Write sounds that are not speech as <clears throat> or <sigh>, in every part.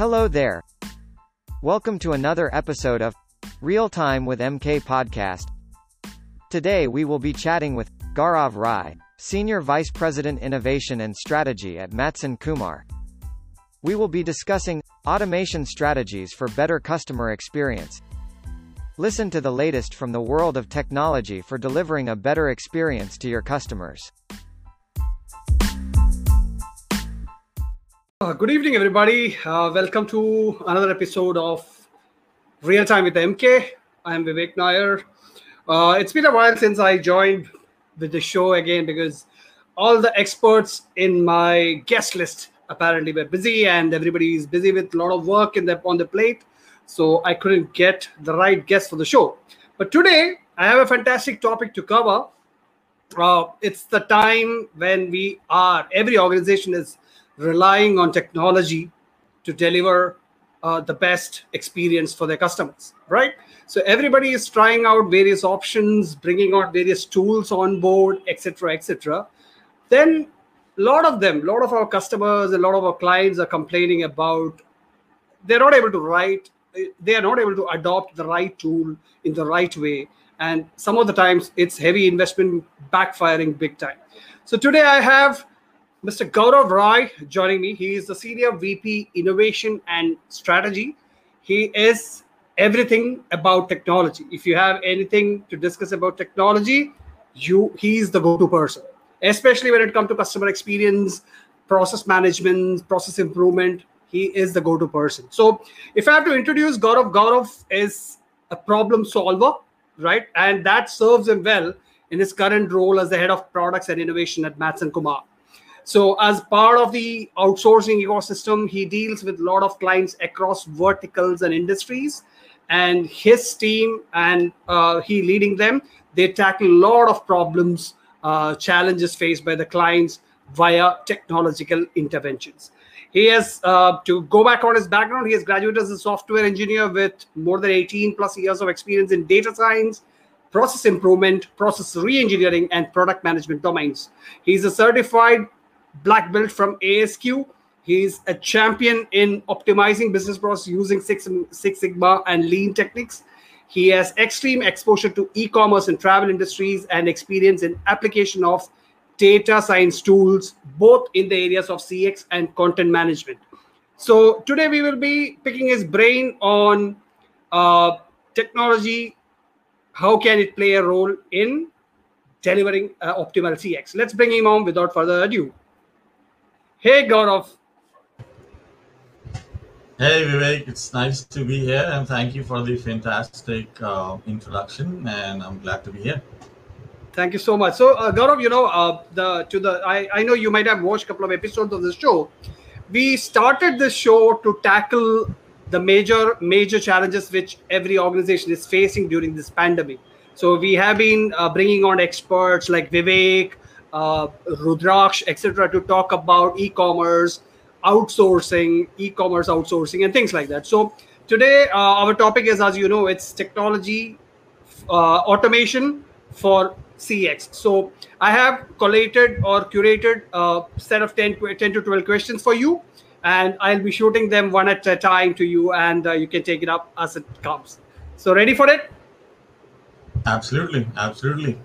Hello there. Welcome to another episode of Real Time with MK podcast. Today we will be chatting with Gaurav Rai, Senior Vice President Innovation and Strategy at Mattsen Kumar. We will be discussing automation strategies for better customer experience. Listen to the latest from the world of technology for delivering a better experience to your customers. Uh, good evening, everybody. Uh, welcome to another episode of Real Time with MK. I am Vivek Nair. Uh, it's been a while since I joined with the show again because all the experts in my guest list apparently were busy and everybody is busy with a lot of work in the, on the plate. So I couldn't get the right guest for the show. But today I have a fantastic topic to cover. Uh, it's the time when we are, every organization is relying on technology to deliver uh, the best experience for their customers, right? So everybody is trying out various options, bringing out various tools on board, etc., etc. Then a lot of them, a lot of our customers, a lot of our clients are complaining about they're not able to write, they are not able to adopt the right tool in the right way, and some of the times it's heavy investment backfiring big time. So today I have Mr. Gaurav Rai joining me. He is the Senior VP Innovation and Strategy. He is everything about technology. If you have anything to discuss about technology, you he's the go-to person, especially when it comes to customer experience, process management, process improvement. He is the go-to person. So if I have to introduce Gaurav, Gaurav is a problem solver, right? And that serves him well in his current role as the head of products and innovation at Mattsen Kumar. So, as part of the outsourcing ecosystem, he deals with a lot of clients across verticals and industries. And his team and uh, he leading them, they tackle a lot of problems, uh, challenges faced by the clients via technological interventions. He has, uh, to go back on his background, he has graduated as a software engineer with more than 18 plus years of experience in data science, process improvement, process re-engineering, and product management domains. He's a certified black belt from ASQ. He's a champion in optimizing business process using Six, Six Sigma and lean techniques. He has extreme exposure to e-commerce and travel industries and experience in application of data science tools, both in the areas of CX and content management. So today we will be picking his brain on uh, technology. How can it play a role in delivering uh, optimal CX? Let's bring him on without further ado. Hey, Gaurav. Hey, Vivek. It's nice to be here, and thank you for the fantastic uh, introduction. And I'm glad to be here. Thank you so much. So, uh, Gaurav, you know, uh, the to the I, I know you might have watched a couple of episodes of the show. We started this show to tackle the major major challenges which every organization is facing during this pandemic. So we have been uh, bringing on experts like Vivek, uh, Rudraksh, etc., to talk about e-commerce, outsourcing, e-commerce outsourcing, and things like that. So today, uh, our topic is, as you know, it's technology uh, automation for CX. So I have collated or curated a set of 10, 10 to 12 questions for you, and I'll be shooting them one at a time to you, and uh, you can take it up as it comes. So ready for it? Absolutely, absolutely.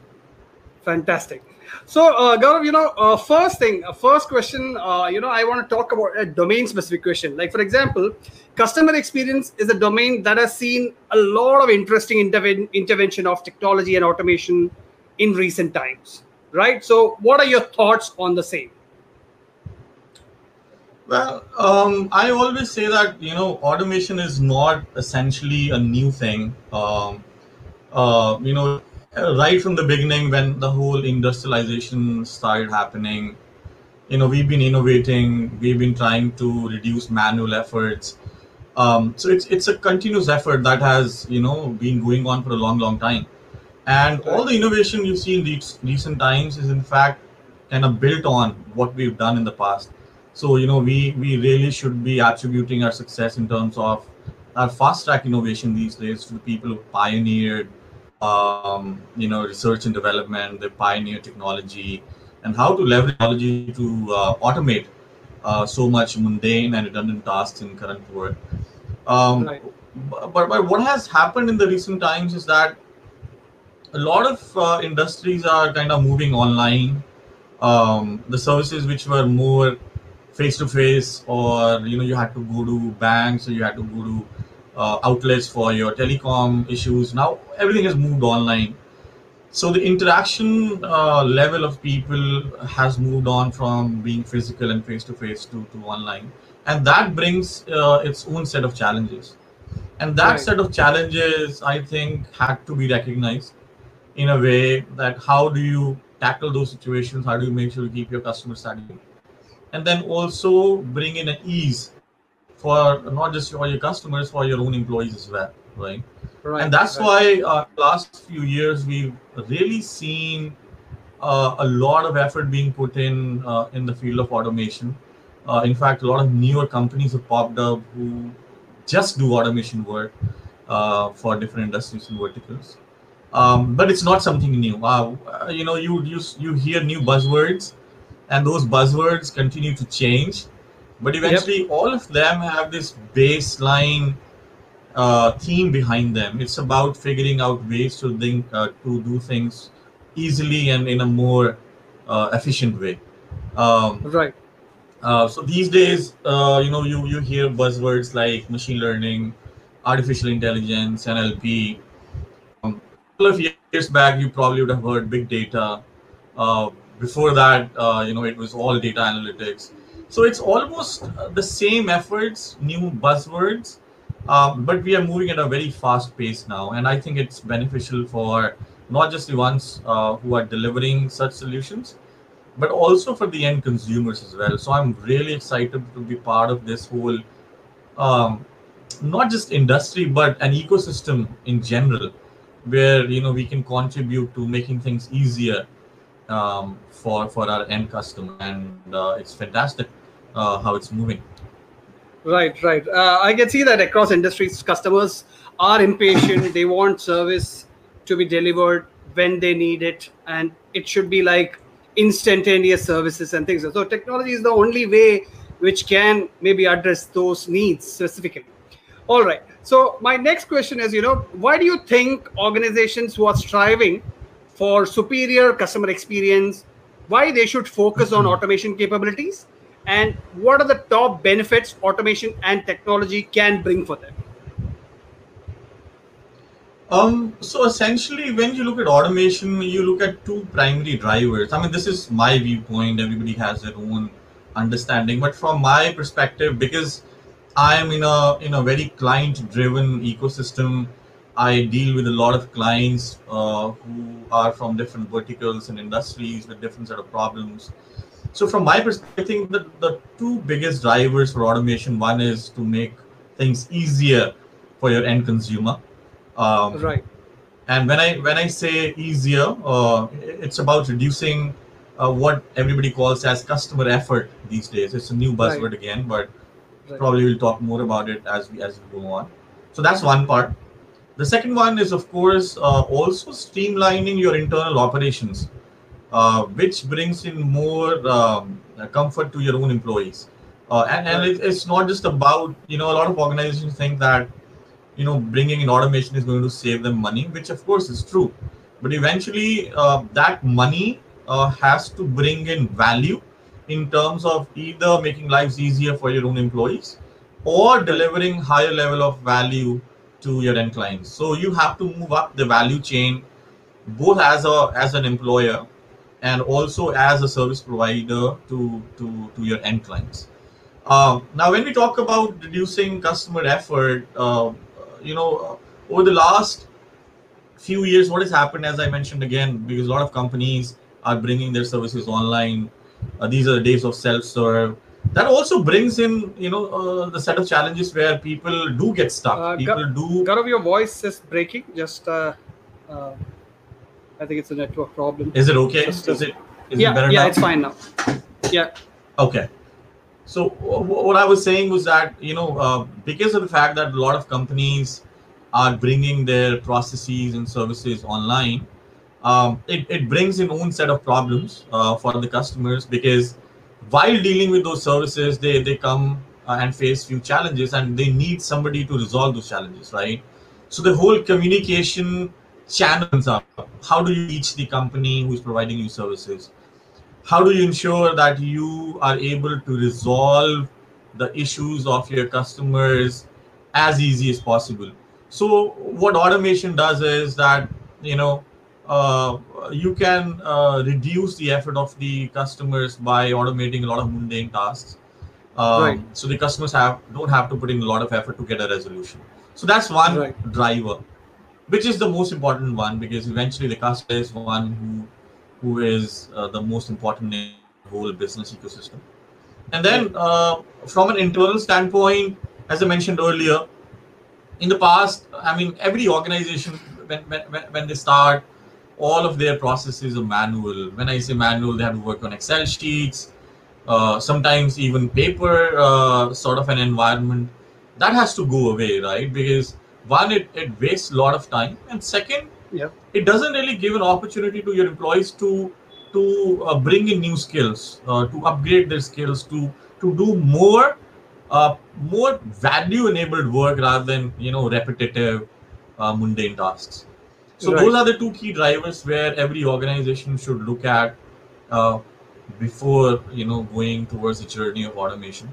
Fantastic. So, uh, Gaurav, you know, uh, first thing, uh, first question, uh, you know, I want to talk about a domain specific question. Like, for example, customer experience is a domain that has seen a lot of interesting interven- intervention of technology and automation in recent times, right? So, what are your thoughts on the same? Well, um, I always say that you know automation is not essentially a new thing. Um, uh, you know, right from the beginning when the whole industrialization started happening you know we've been innovating we've been trying to reduce manual efforts. Um, so it's it's a continuous effort that has you know been going on for a long long time. And all the innovation you see in recent times is in fact kind of built on what we've done in the past. So you know we we really should be attributing our success in terms of our fast track innovation these days to the people who pioneered um, you know, research and development, they pioneer technology, and how to leverage technology to uh, automate uh, so much mundane and redundant tasks in current world. Um, Right. But, but what has happened in the recent times is that a lot of uh, industries are kind of moving online. Um, the services which were more face to face, or you know, you had to go to banks or you had to go to uh, outlets for your telecom issues. Now everything has moved online. So the interaction uh, level of people has moved on from being physical and face to face to to online, and that brings uh, its own set of challenges. And that Right. set of challenges, I think, had to be recognized in a way that how do you tackle those situations? How do you make sure you keep your customers satisfied? And then also bring in an ease for not just for your customers, for your own employees as well, right? Right. and that's right. why uh, last few years we've really seen uh, a lot of effort being put in uh, in the field of automation. Uh, in fact, a lot of newer companies have popped up who just do automation work uh, for different industries and verticals. Um, but it's not something new. Uh, uh, you know, you you you hear new buzzwords, and those buzzwords continue to change. But eventually, all of them have this baseline uh, theme behind them. It's about figuring out ways to think, uh, to do things easily and in a more uh, efficient way. Um, Right. uh, so these days, uh, you know, you you hear buzzwords like machine learning, artificial intelligence, NLP. Um, a couple of years back, you probably would have heard big data. Uh, before that, uh, you know, it was all data analytics. So it's almost uh, the same efforts, new buzzwords, um, but we are moving at a very fast pace now, and I think it's beneficial for not just the ones uh, who are delivering such solutions, but also for the end consumers as well. So I'm really excited to be part of this whole, um, not just industry, but an ecosystem in general, where you know we can contribute to making things easier um, for for our end customer, and uh, it's fantastic how it's moving. Right, right. Uh, I can see that across industries, customers are impatient. they want service to be delivered when they need it, and it should be like instantaneous services and things. So, technology is the only way which can maybe address those needs specifically. All right. So, my next question is you know, why do you think organizations who are striving for superior customer experience, why they should focus on <clears throat> automation capabilities? And what are the top benefits automation and technology can bring for them Um, so essentially, when you look at automation, you look at two primary drivers. I mean, this is my viewpoint. Everybody has their own understanding, but from my perspective, because I am in a in a very client-driven ecosystem, I deal with a lot of clients uh, who are from different verticals and industries with different set of problems. So from my perspective, I think the, the two biggest drivers for automation, one is to make things easier for your end consumer. Um, right and when I when I say easier, uh, it's about reducing uh, what everybody calls as customer effort these days. It's a new buzzword Right. again, but Right. probably we'll talk more about it as we as we go on. So that's one part. The second one is, of course, uh, also streamlining your internal operations, which brings in more um, comfort to your own employees. Uh, and and it, it's not just about you know a lot of organizations think that you know bringing in automation is going to save them money, which of course is true, but eventually uh, that money uh, has to bring in value in terms of either making lives easier for your own employees or delivering higher level of value to your end clients so you have to move up the value chain both as a as an employer and also as a service provider to to to your end clients. Um, now when we talk about reducing customer effort uh, you know over the last few years what has happened as i mentioned again because a lot of companies are bringing their services online uh, these are the days of self-serve. That also brings in you know uh, the set of challenges where people do get stuck. Uh, people Ga- do Gaurav, your voice is breaking. Just uh, uh, i think it's a network problem. Is it okay? Just- is it is yeah it better yeah now? it's fine now. Yeah. Okay. So what I was saying was that you know uh, because of the fact that a lot of companies are bringing their processes and services online, um, it, it brings in own set of problems uh, for the customers because while dealing with those services, they they come uh, and face few challenges, and they need somebody to resolve those challenges, right? So the whole communication channels up. How do you reach the company who is providing you services? How do you ensure that you are able to resolve the issues of your customers as easy as possible? So what automation does is that you know uh, you can uh, reduce the effort of the customers by automating a lot of mundane tasks. Um, Right. So the customers have don't have to put in a lot of effort to get a resolution. So that's one Right. driver, which is the most important one because eventually the customer is one who who is uh, the most important in the whole business ecosystem. And then uh, from an internal standpoint, as I mentioned earlier, in the past, I mean, every organization when when, when- they start, all of their processes are manual. When I say manual, they have to work on Excel sheets, uh, sometimes even paper uh, sort of an environment. That has to go away, right? Because one, it, it wastes a lot of time, and second, Yep. it doesn't really give an opportunity to your employees to to uh, bring in new skills, uh, to upgrade their skills, to to do more uh, more value enabled work rather than you know repetitive uh, mundane tasks. So Right. those are the two key drivers where every organization should look at uh, before you know going towards the journey of automation.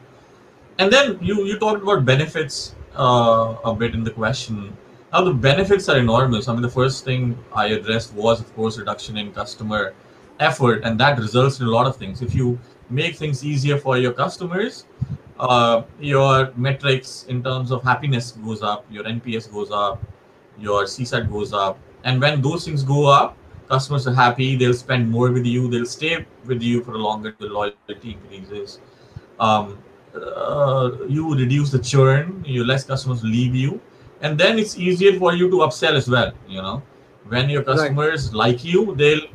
And then you you talked about benefits uh, a bit in the question. Now the benefits are enormous. I mean, the first thing I addressed was, of course, reduction in customer effort, and that results in a lot of things. If you make things easier for your customers, uh, your metrics in terms of happiness goes up, your NPS goes up, your CSAT goes up, and when those things go up, customers are happy. They'll spend more with you. They'll stay with you for longer. The loyalty increases. Um, uh, you reduce the churn. You less customers leave you, and then it's easier for you to upsell as well. You know, when your Right. customers like you, they'll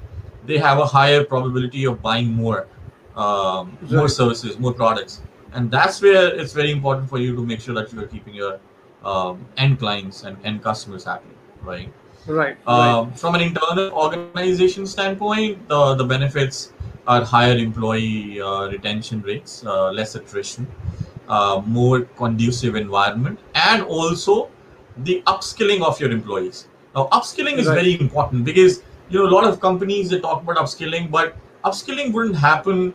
they have a higher probability of buying more, um, more services, more products, and that's where it's very important for you to make sure that you are keeping your um, end clients and end customers happy, right? Right. right. Um, from an internal organization standpoint, the, the benefits are higher employee uh, retention rates, uh, less attrition, uh, more conducive environment, and also the upskilling of your employees. Now, upskilling is Right. very important because you know a lot of companies they talk about upskilling, but upskilling wouldn't happen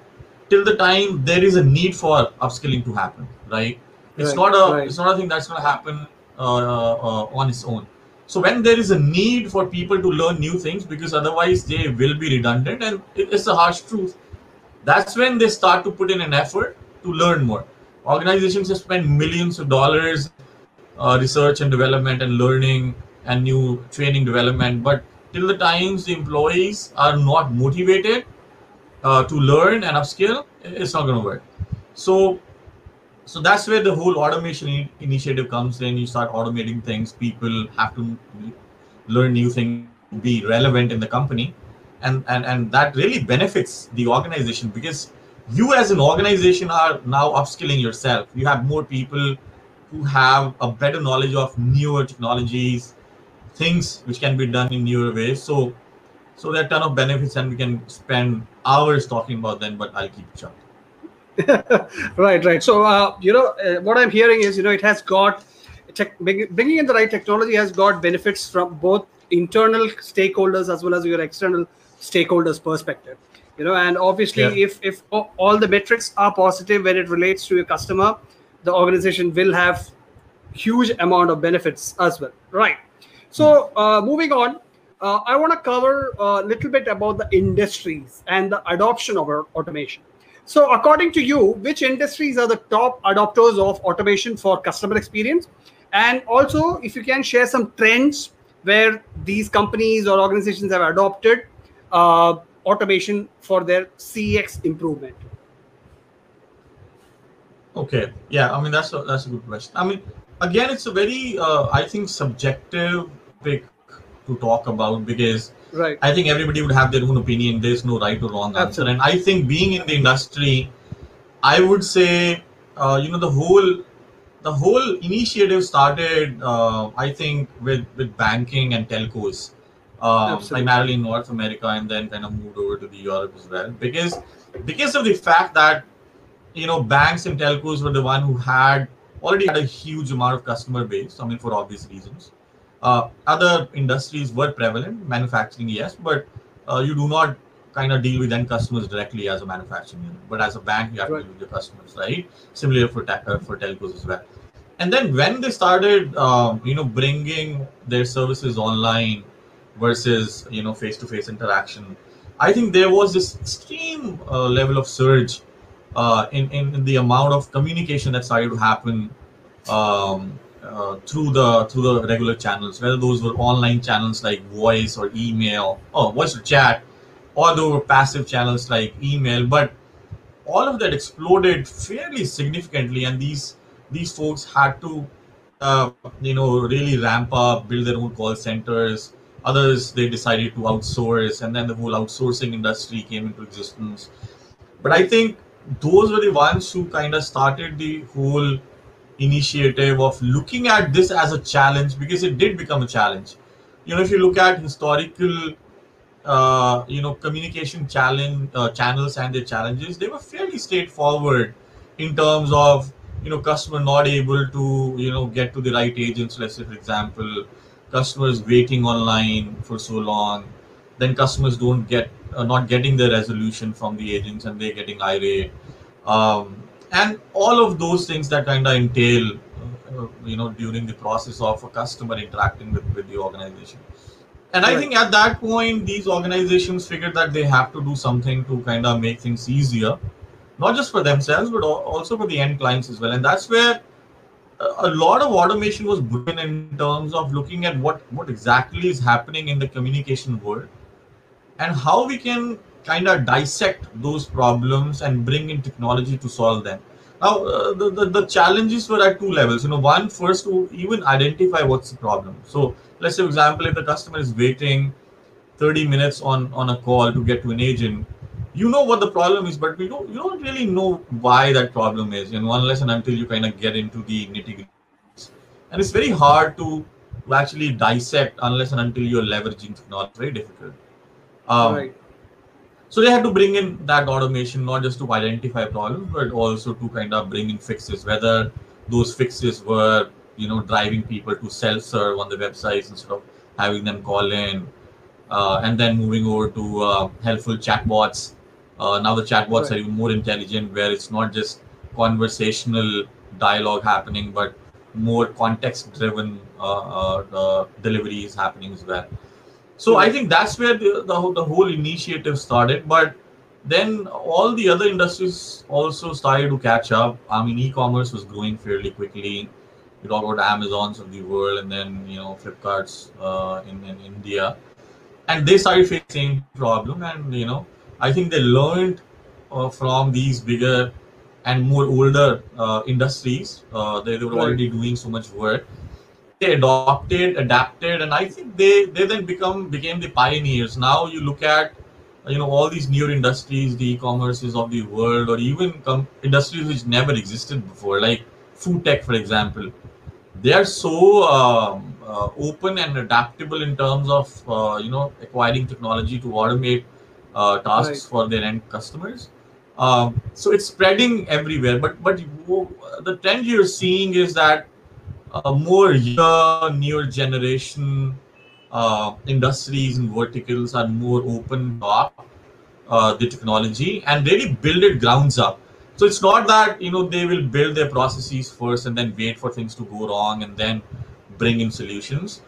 till the time there is a need for upskilling to happen, right? It's Right, not a right. it's not a thing that's going to happen uh, uh, on its own. So when there is a need for people to learn new things, because otherwise they will be redundant, and it's a harsh truth. That's when they start to put in an effort to learn more. Organizations have spent millions of dollars uh, research and development and learning and new training development, but till the times the employees are not motivated uh, to learn and upskill, it's not going to work. So so that's where the whole automation initiative comes in. You start automating things. People have to learn new things be relevant in the company. And and and that really benefits the organization because you as an organization are now upskilling yourself. You have more people who have a better knowledge of newer technologies things which can be done in newer ways. So so there are a ton of benefits and we can spend hours talking about them but i'll keep it short <laughs> right right. So uh, you know uh, what i'm hearing is you know it has got tech, bringing in the right technology has got benefits from both internal stakeholders as well as your external stakeholders perspective you know and obviously Yeah. if if all the metrics are positive when it relates to your customer the organization will have huge amount of benefits as well. Right. So uh, moving on uh, i want to cover a little bit about the industries and the adoption of automation so according to you which industries are the top adopters of automation for customer experience and also if you can share some trends where these companies or organizations have adopted uh, automation for their cx improvement Okay. Yeah. I mean, that's a that's a good question. I mean, again, it's a very uh, I think subjective pick to talk about because right I think everybody would have their own opinion. There's no right or wrong answer. And I think being in the industry, I would say, uh, you know, the whole the whole initiative started, uh, I think, with with banking and telcos, uh, primarily in North America, and then kind of moved over to the Europe as well. Because because of the fact that you know, banks and telcos were the one who had already had a huge amount of customer base. I mean, for obvious reasons. Uh, other industries were prevalent, manufacturing, yes, but uh, you do not kind of deal with end customers directly as a manufacturing unit, but as a bank, you have right. to deal with your customers, right? Similar for te- uh, for telcos as well. And then when they started, um, you know, bringing their services online versus you know face-to-face interaction, I think there was this extreme uh, level of surge uh, in, in the amount of communication that started to happen um, uh, through the through the regular channels, whether those were online channels like voice or email, or voice or chat, or there were passive channels like email. But all of that exploded fairly significantly, and these these folks had to, uh, you know, really ramp up, build their own call centers. Others they decided to outsource, and then the whole outsourcing industry came into existence. But I think those were the ones who kind of started the whole initiative of looking at this as a challenge because it did become a challenge. You know, if you look at historical, uh, you know, communication challenge uh, channels and their challenges, they were fairly straightforward in terms of you know customer not able to you know get to the right agents. Let's say, for example, customers waiting online for so long, then customers don't get uh, not getting the resolution from the agents and they're getting irate. Um, and all of those things that kind of entail uh, you know during the process of a customer interacting with, with the organization. And right. i think at that point these organizations figured that they have to do something to kind of make things easier. Not just for themselves but also for the end clients as well. And that's where a lot of automation was brought in terms of looking at what what exactly is happening in the communication world and how we can kind of dissect those problems and bring in technology to solve them. Now, uh, the, the, the, challenges were at two levels. You know, one, first to even identify what's the problem. So, let's say, for example, if the customer is waiting 30 minutes on, on a call to get to an agent, you know what the problem is, but we don't, you don't really know why that problem is. And unless and until you kind of get into the nitty gritty. And it's very hard to, to actually dissect unless and until you're leveraging technology. Very difficult. Um, right so they had to bring in that automation not just to identify problems but also to kind of bring in fixes whether those fixes were you know driving people to self-serve on the websites instead of having them call in uh, and then moving over to uh, helpful chatbots uh, now the chatbots right. are even more intelligent where it's not just conversational dialogue happening but more context driven uh, uh, delivery is happening as well so I think that's where the, the, the whole initiative started. But then all the other industries also started to catch up. I mean, e-commerce was growing fairly quickly. You talk about Amazons of the world, and then you know Flipkarts uh, in, in India, and they started facing problem. And you know, I think they learned uh, from these bigger and more older uh, industries. Uh, they, they were already doing so much work they adopted, adapted, and I think they they then become became the pioneers. Now you look at you know all these new industries, the e-commerces of the world, or even com- industries which never existed before, like food tech, for example. They are so um, uh, open and adaptable in terms of uh, you know acquiring technology to automate uh, tasks right. for their end customers. Um, so it's spreading everywhere. But but the trend you're seeing is that uh, more young, newer generation uh, industries and verticals are more open to uh, the technology and really build it grounds up. So it's not that you know they will build their processes first and then wait for things to go wrong and then bring in solutions.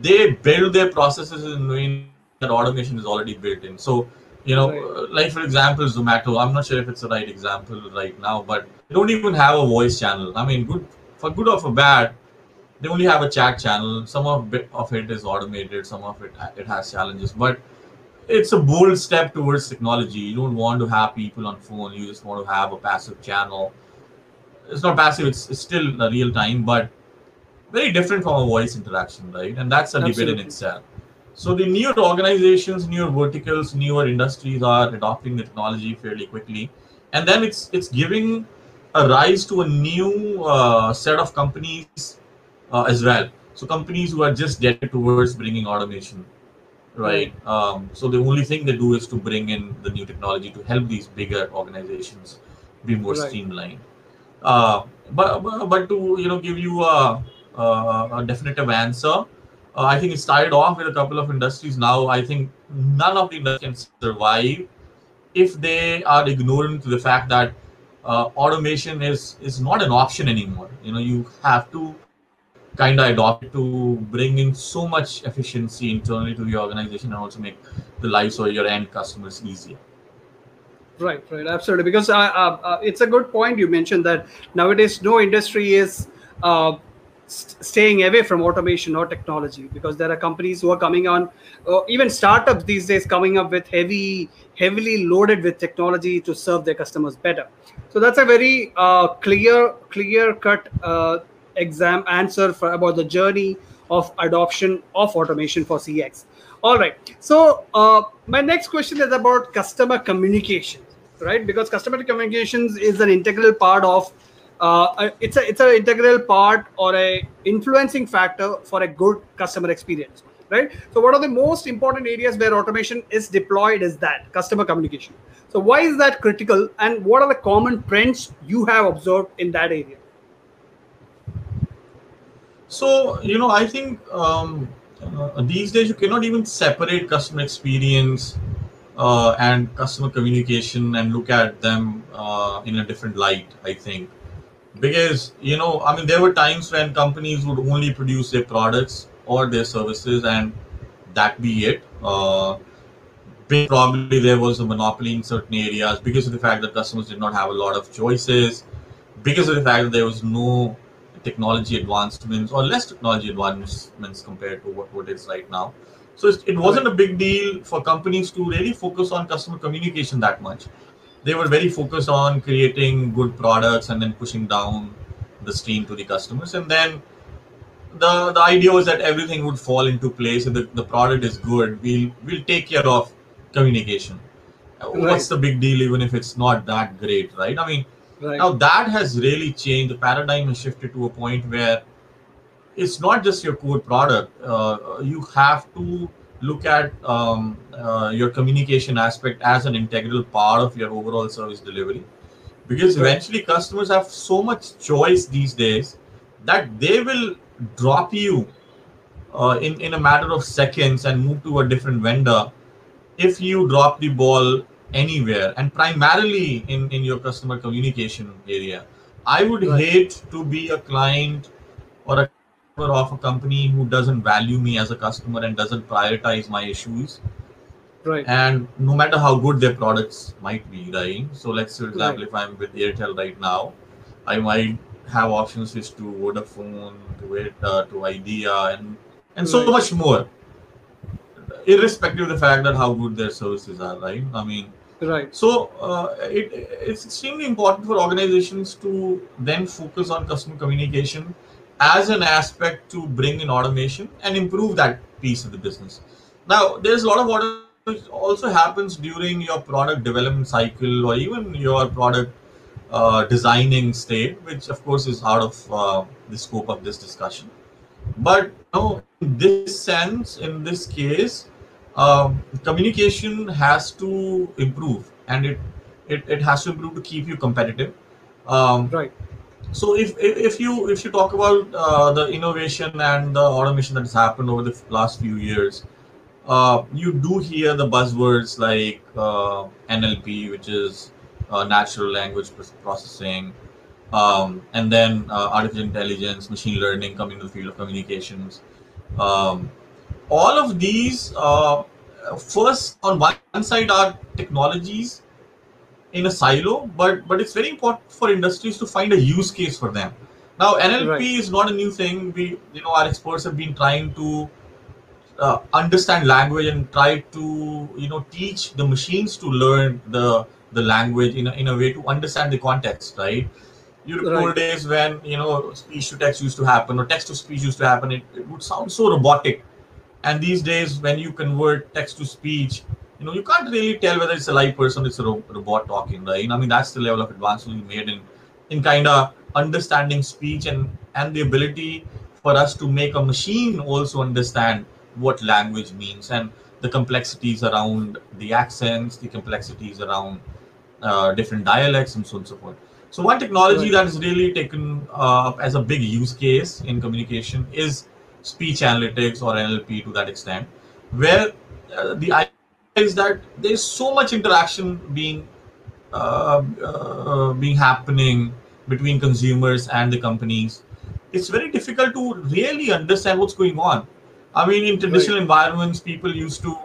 They build their processes in knowing that automation is already built in. So you know, right. like for example, Zomato. I'm not sure if it's the right example right now, but they don't even have a voice channel. I mean, good for good or for bad, they only have a chat channel. Some of bit of it is automated. Some of it it has challenges, but it's a bold step towards technology. You don't want to have people on phone. You just want to have a passive channel. It's not passive. It's, it's still a real time, but very different from a voice interaction, right? And that's a Absolutely. debate in itself. So the newer organizations, newer verticals, newer industries are adopting the technology fairly quickly, and then it's it's giving a rise to a new uh, set of companies uh, as well. So companies who are just getting towards bringing automation, right? Um, so the only thing they do is to bring in the new technology to help these bigger organizations be more Right. streamlined. Uh, but, but but to you know give you a, a, a definitive answer, uh, I think it started off with a couple of industries. Now I think none of the industries can survive if they are ignorant to the fact that uh, automation is is not an option anymore. You know, you have to kind of adopt to bring in so much efficiency internally to the organization and also make the lives of your end customers easier. Right, right, absolutely. Because uh, uh, uh, it's a good point you mentioned that nowadays no industry is uh, st- staying away from automation or technology because there are companies who are coming on, uh, even startups these days coming up with heavy, heavily loaded with technology to serve their customers better. So that's a very uh, clear, clear cut exam answer for about the journey of adoption of automation for CX. All right. So uh, my next question is about customer communication, right? Because customer communications is an integral part of uh, it's a it's an integral part or a influencing factor for a good customer experience, right? So one of the most important areas where automation is deployed is that customer communication. So why is that critical, and what are the common trends you have observed in that area? So you know, I think um, uh, these days you cannot even separate customer experience uh, and customer communication and look at them uh, in a different light. I think because you know, I mean, there were times when companies would only produce their products or their services, and that be it. Uh, probably there was a monopoly in certain areas because of the fact that customers did not have a lot of choices because of the fact that there was no technology advancements or less technology advancements compared to what, what is right now. So it's- it wasn't a big deal for companies to really focus on customer communication that much. They were very focused on creating good products and then pushing down the stream to the customers. And then the the idea was that everything would fall into place. If the, the product is good, we'll we'll take care of communication. What's the big deal even if it's not that great, right? I mean, Right. now that has really changed. The paradigm has shifted to a point where it's not just your core product. Uh, you have to look at um, uh, your communication aspect as an integral part of your overall service delivery, because eventually customers have so much choice these days that they will drop you uh, in in a matter of seconds and move to a different vendor if you drop the ball anywhere and primarily in, in your customer communication area i would Right. hate to be a client or a customer of a company who doesn't value me as a customer and doesn't prioritize my issues Right. and no matter how good their products might be right so let's say for example Right. if i'm with airtel right now i might have options switch to vodafone to it uh, to idea and and so much more irrespective of the fact that how good their services are right i mean Right. so uh, it, it's extremely important for organizations to then focus on customer communication as an aspect to bring in automation and improve that piece of the business. Now, there's a lot of automation also happens during your product development cycle or even your product uh, designing state, which of course is out of uh, the scope of this discussion. But you know, in this sense, in this case, um, communication has to improve and it, it it has to improve to keep you competitive um, Right. so if, if you if you talk about uh, the innovation and the automation that has happened over the last few years uh, you do hear the buzzwords like uh, nlp which is uh, natural language processing um, and then uh, artificial intelligence machine learning coming to the field of communications um, all of these uh, first on one side are technologies in a silo but but it's very important for industries to find a use case for them. Now nlp Right. is not a new thing. We you know our experts have been trying to uh, understand language and try to you know teach the machines to learn the the language in a, in a way to understand the context right? You recall Right. days when you know speech to text used to happen or text to speech used to happen. It, it would sound so robotic and these days when you convert text to speech you know you can't really tell whether it's a live person it's a ro- robot talking right i mean that's the level of advancement we made in in kind of understanding speech and and the ability for us to make a machine also understand what language means and the complexities around the accents the complexities around uh, different dialects, and so on and so forth. So one technology that is really taken uh, up as a big use case in communication is speech analytics or NLP to that extent, where uh, the idea is that there's so much interaction being uh, uh, being happening between consumers and the companies. It's very difficult to really understand what's going on. I mean, in traditional environments, people used to,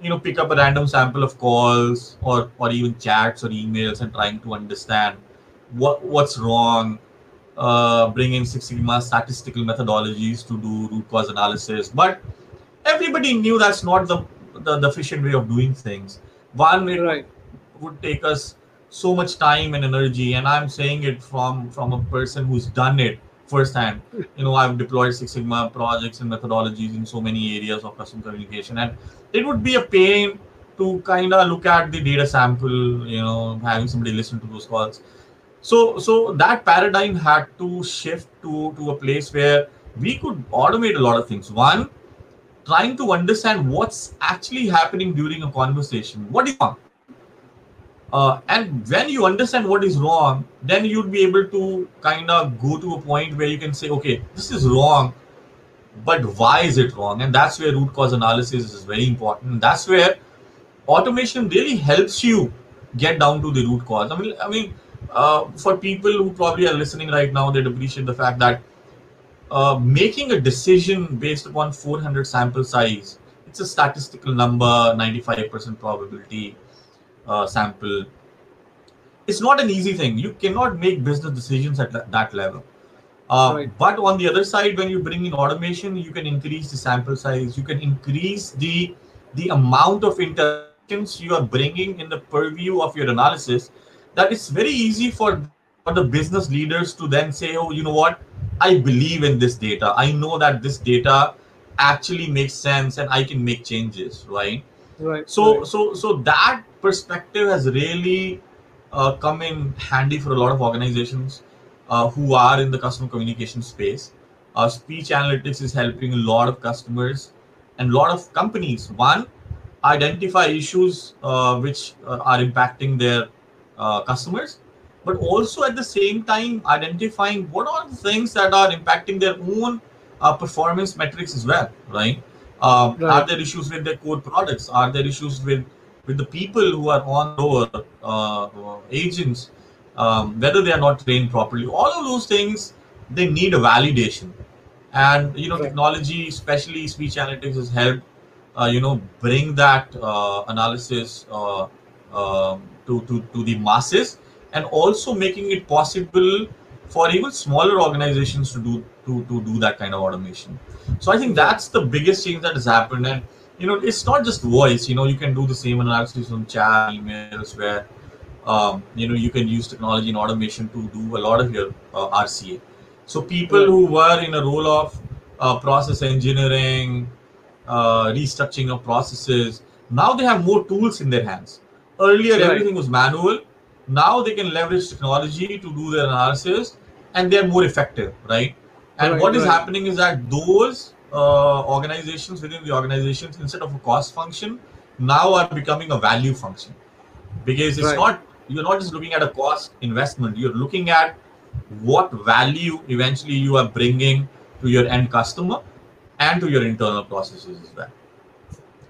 you know, pick up a random sample of calls or or even chats or emails and trying to understand what what's wrong. Uh, bring in Six Sigma statistical methodologies to do root cause analysis, but everybody knew that's not the the, the efficient way of doing things. One, it Right. would take us so much time and energy and i'm saying it from from a person who's done it firsthand <laughs> you know i've deployed six sigma projects and methodologies in so many areas of customer communication and it would be a pain to kind of look at the data sample you know having somebody listen to those calls so so that paradigm had to shift to to a place where we could automate a lot of things. One trying to understand what's actually happening during a conversation. What is wrong uh, and when you understand what is wrong then you'd be able to kind of go to a point where you can say okay this is wrong but why is it wrong? And that's where root cause analysis is very important. That's where automation really helps you get down to the root cause. I mean i mean uh, for people who probably are listening right now they'd appreciate the fact that uh, making a decision based upon 400 sample size it's a statistical number 95% probability uh, sample. It's not an easy thing. You cannot make business decisions at that level. Uh, Right. but on the other side when you bring in automation you can increase the sample size. You can increase the the amount of interactions you are bringing in the purview of your analysis that it's very easy for, for the business leaders to then say oh you know what i believe in this data i know that this data actually makes sense and i can make changes right Right. so right. so so that perspective has really uh, come in handy for a lot of organizations uh, who are in the customer communication space uh, speech analytics is helping a lot of customers and a lot of companies one identify issues uh, which uh, are impacting their customers but also at the same time identifying what are the things that are impacting their own uh, performance metrics as well right um, Right. Are there issues with their core products? Are there issues with with the people who are on lower uh, uh, agents, um, whether they are not trained properly? All of those things they need a validation, and you know Right. technology, especially speech analytics, has helped uh, you know bring that uh, analysis uh, um to, to to the masses, and also making it possible for even smaller organizations to do to, to do that kind of automation. So i think that's the biggest change that has happened. And you know it's not just voice you know you can do the same analysis on chat emails where um, you know you can use technology and automation to do a lot of your uh, rca so people who were in a role of uh, process engineering uh, restructuring of processes now they have more tools in their hands earlier Right. everything was manual. Now they can leverage technology to do their analysis and they're more effective right? And Right, what is happening is that those uh, organizations within the organizations instead of a cost function now are becoming a value function. Because it's not you're not just looking at a cost investment. You're looking at what value eventually you are bringing to your end customer and to your internal processes as well.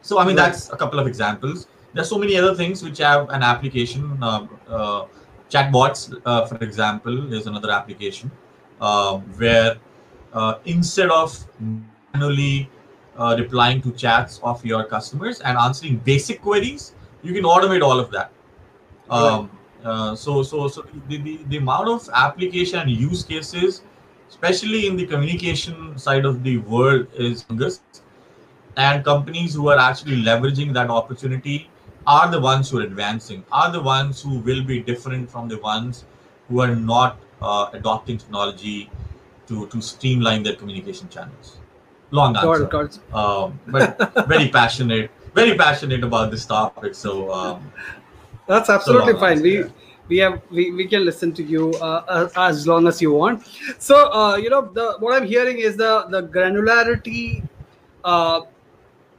So i mean Right. that's a couple of examples there's so many other things which have an application uh, uh, chatbots uh, for example is another application uh, where uh, instead of manually uh, replying to chats of your customers and answering basic queries you can automate all of that. Um, uh, so so so the, the, the amount of application and use cases especially in the communication side of the world is youngest and companies who are actually leveraging that opportunity are the ones who are advancing are the ones who will be different from the ones who are not uh, adopting technology to to streamline their communication channels long answer got it. um, but very passionate very passionate about this topic so um, That's absolutely long fine. answer, We yeah. we have we, we can listen to you uh, uh, as long as you want. So uh, you know the what I'm hearing is the the granularity uh,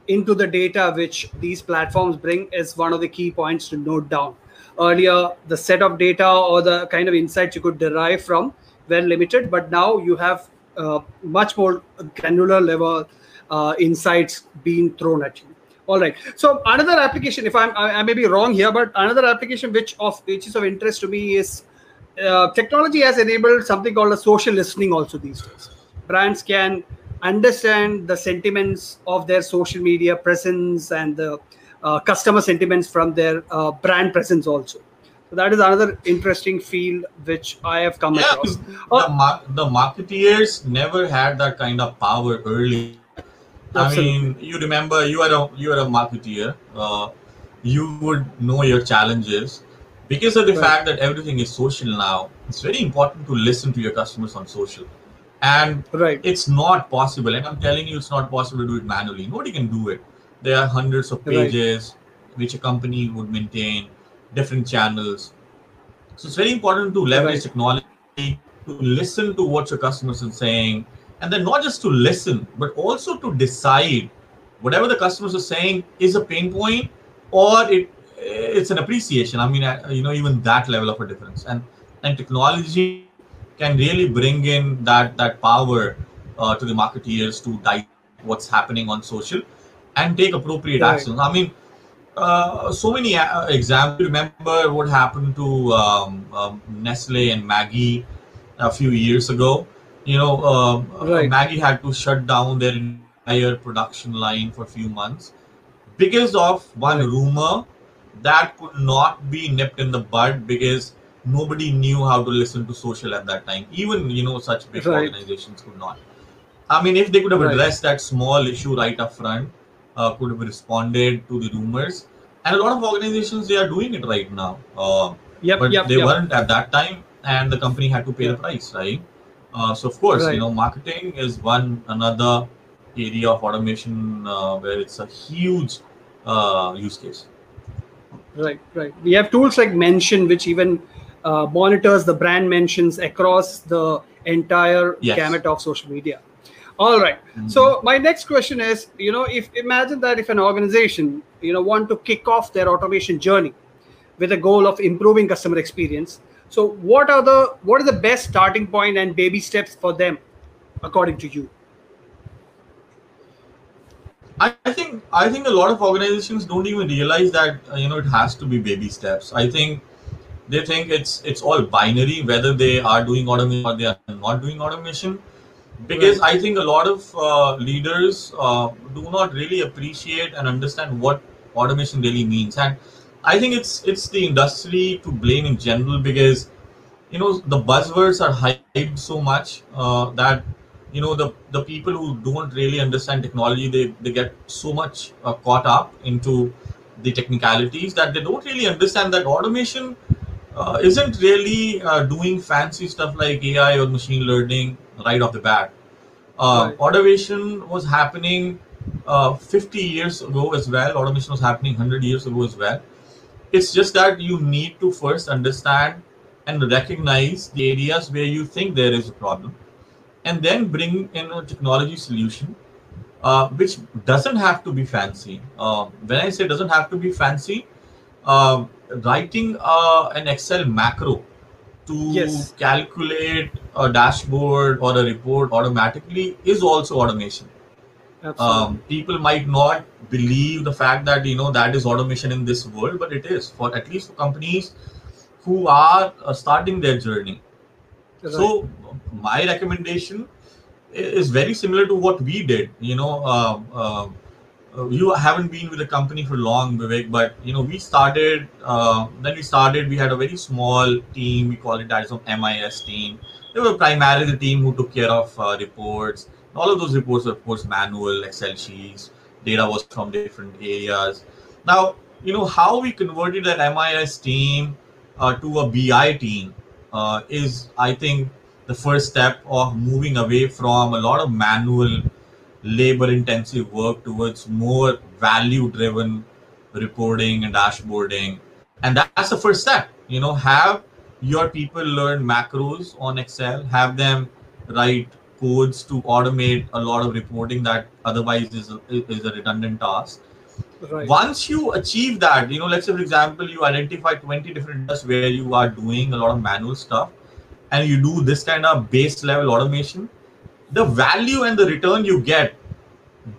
into the data which these platforms bring is one of the key points to note down. earlier the set of data or the kind of insights you could derive from were limited but now you have uh, much more granular level uh, insights being thrown at you. All right. So another application if i'm i, I may be wrong here but another application which of which is of interest to me is uh, technology has enabled something called a social listening also these days. Brands can understand the sentiments of their social media presence and the uh, customer sentiments from their uh, brand presence also. So that is another interesting field which I have come Yeah, across. the, Uh, mar- the marketeers never had that kind of power early. Absolutely. I mean, you remember you are a you are a marketeer. Uh, you would know your challenges because of the Right. fact that everything is social now. It's very important to listen to your customers on social, and right, it's not possible. And I'm telling you, it's not possible to do it manually. Nobody can do it. There are hundreds of Right. pages which a company would maintain, different channels. So it's very important to leverage Right. technology to listen to what your customers are saying, and then not just to listen, but also to decide whatever the customers are saying is a pain point or it it's an appreciation. I mean, you know, even that level of a difference, and and technology can really bring in that that power uh, to the marketeers to dissect what's happening on social and take appropriate Right. action. I mean, uh, so many uh, examples. Remember what happened to um, um, Nestle and Maggi a few years ago? You know, uh, Right. Maggi had to shut down their entire production line for a few months because of one Right. rumor that could not be nipped in the bud because nobody knew how to listen to social at that time. Even you know, such big Right. organizations could not. I mean, if they could have Right. addressed that small issue right up front, uh, could have responded to the rumors. And a lot of organizations they are doing it right now, uh, yep, but yep, they yep. weren't at that time, and the company had to pay the price, right? Uh, so of course, Right. you know, marketing is one another area of automation uh, where it's a huge uh, use case. Right, right. We have tools like Mention, which even uh, monitors the brand mentions across the entire Yes. gamut of social media. All right. So my next question is, you know, if imagine that if an organization, you know, want to kick off their automation journey with a goal of improving customer experience, so what are the what are the best starting point and baby steps for them, according to you? I I think I think a lot of organizations don't even realize that uh, you know it has to be baby steps. I think they think it's it's all binary whether they are doing automation or they are not doing automation. Because I think a lot of uh, leaders uh, do not really appreciate and understand what automation really means, and I think it's it's the industry to blame in general because you know the buzzwords are hyped so much uh, that you know the the people who don't really understand technology they they get so much uh, caught up into the technicalities that they don't really understand that automation uh, isn't really uh, doing fancy stuff like AI or machine learning right off the bat. Uh, Right. Automation was happening uh, 50 years ago as well. Automation was happening 100 years ago as well. It's just that you need to first understand and recognize the areas where you think there is a problem, and then bring in a technology solution, uh, which doesn't have to be fancy. Uh, when I say doesn't have to be fancy, uh, writing uh, an Excel macro to Yes. calculate a dashboard or a report automatically is also automation. Um, people might not believe the fact that you know that is automation in this world, but it is for at least for companies who are uh, starting their journey. Right. So my recommendation is very similar to what we did. You know, uh, uh, you haven't been with the company for long, Vivek, but you know we started. Uh, when we started, we had a very small team. We call it as a MIS team. They were primarily the team who took care of uh, reports. All of those reports were, of course, manual Excel sheets. Data was from different areas. Now, you know how we converted that MIS team uh, to a BI team uh, is, I think, the first step of moving away from a lot of manual, labor intensive work towards more value driven reporting and dashboarding. And that's the first step. You know, have your people learn macros on Excel, have them write codes to automate a lot of reporting that otherwise is a, is a redundant task Right. Once you achieve that, you know, let's say for example, you identify 20 different industries where you are doing a lot of manual stuff and you do this kind of base level automation, the value and the return you get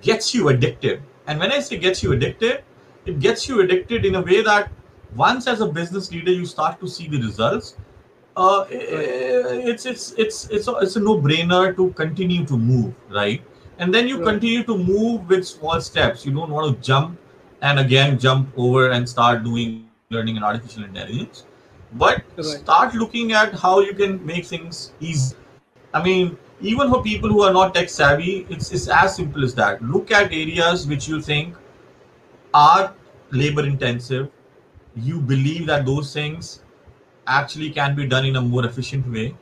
gets you addicted. And when I say gets you addicted, it gets you addicted in a way that once as a business leader you start to see the results, uh, it's it's it's it's a, it's a no-brainer to continue to move, right? And then you Right. continue to move with small steps. You don't want to jump and again jump over and start doing learning and artificial intelligence, but Right. start looking at how you can make things easy. I mean, even for people who are not tech savvy, it's, it's as simple as that. Look at areas which you think are labor intensive. You believe that those things actually can be done in a more efficient way.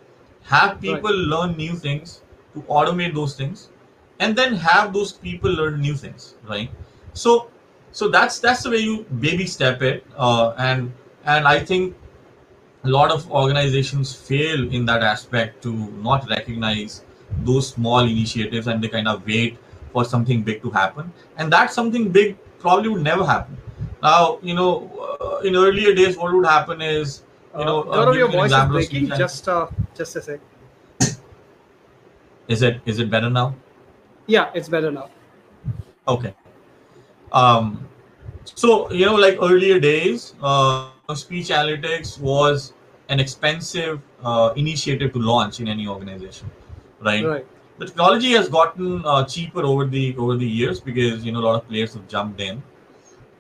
Have people learn new things to automate those things, and then have those people learn new things, right? So, so that's that's the way you baby step it, uh, and and I think a lot of organizations fail in that aspect to not recognize those small initiatives and they kind of wait for something big to happen and that something big probably would never happen now you know uh, in earlier days what would happen is you know uh, your voice is breaking. Just uh, just a sec. is it is it better now Yeah, it's better now. Okay. Um, so you know, like earlier days, uh, speech analytics was an expensive uh, initiative to launch in any organization, right? Right. The technology has gotten uh, cheaper over the over the years because you know a lot of players have jumped in.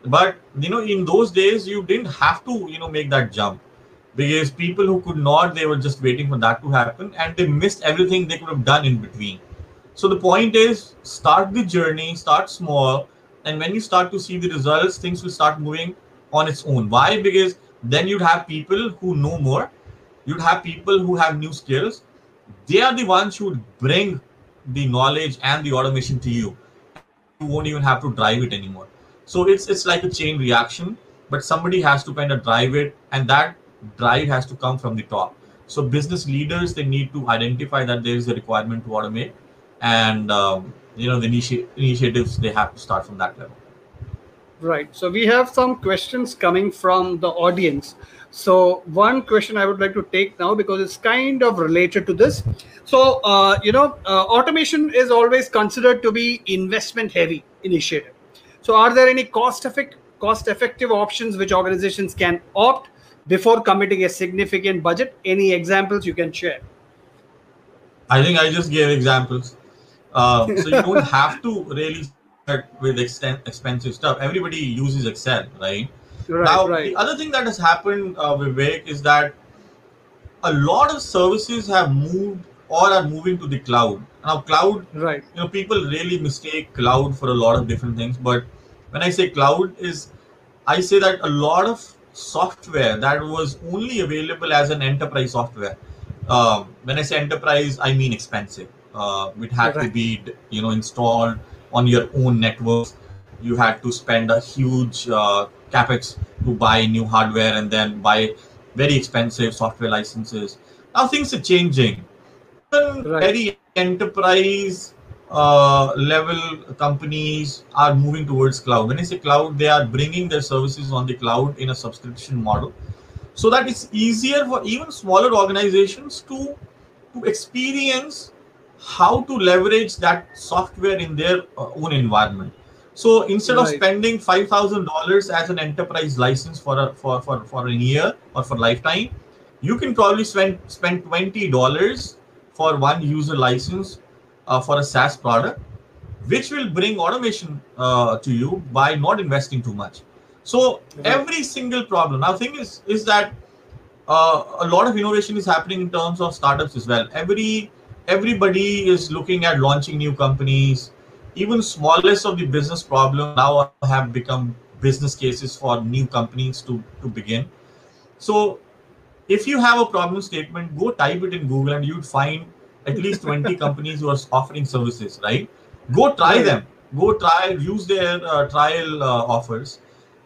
But you know, in those days, you didn't have to you know make that jump because people who could not, they were just waiting for that to happen, and they missed everything they could have done in between. So the point is, start the journey, start small, and when you start to see the results, things will start moving on its own. Why? Because then you'd have people who know more, you'd have people who have new skills. They are the ones who would bring the knowledge and the automation to you. You won't even have to drive it anymore. So it's it's like a chain reaction, but somebody has to kind of drive it, and that drive has to come from the top. So business leaders they need to identify that there is a requirement to automate, and um, you know the initi- initiatives they have to start from that level. Right. So we have some questions coming from the audience. So one question I would like to take now because it's kind of related to this. So uh, you know, uh, automation is always considered to be investment heavy initiative. So are there any cost effect cost effective options which organizations can opt before committing a significant budget? Any examples you can share? I think I just gave examples. Uh, so you don't <laughs> have to really start with exten- expensive stuff. Everybody uses Excel, right? Right. now, right. the other thing that has happened, uh, Vivek, is that a lot of services have moved or are moving to the cloud. Now, cloud, right. you know, people really mistake cloud for a lot of different things. But when I say cloud, is I say that a lot of software that was only available as an enterprise software. Um, when I say enterprise, I mean expensive. Uh, it had to be, you know, installed on your own network. You had to spend a huge uh, capex to buy new hardware and then buy very expensive software licenses. Now things are changing. Even Right. Very enterprise uh, level companies are moving towards cloud. When I say cloud, they are bringing their services on the cloud in a subscription model, so that it's easier for even smaller organizations to to experience how to leverage that software in their uh, own environment. So instead of spending five thousand dollars as an enterprise license for a for, for for a year or for lifetime, you can probably spend spend twenty dollars for one user license uh, for a SaaS product, which will bring automation uh, to you by not investing too much. So Right. every single problem. Now, thing is is that uh, a lot of innovation is happening in terms of startups as well. Every everybody is looking at launching new companies. Even smallest of the business problem now have become business cases for new companies to to begin. So if you have a problem statement, go type it in Google and you'd find at least 20 <laughs> companies who are offering services, right? Go try Right. them. Go try, use their uh, trial uh, offers.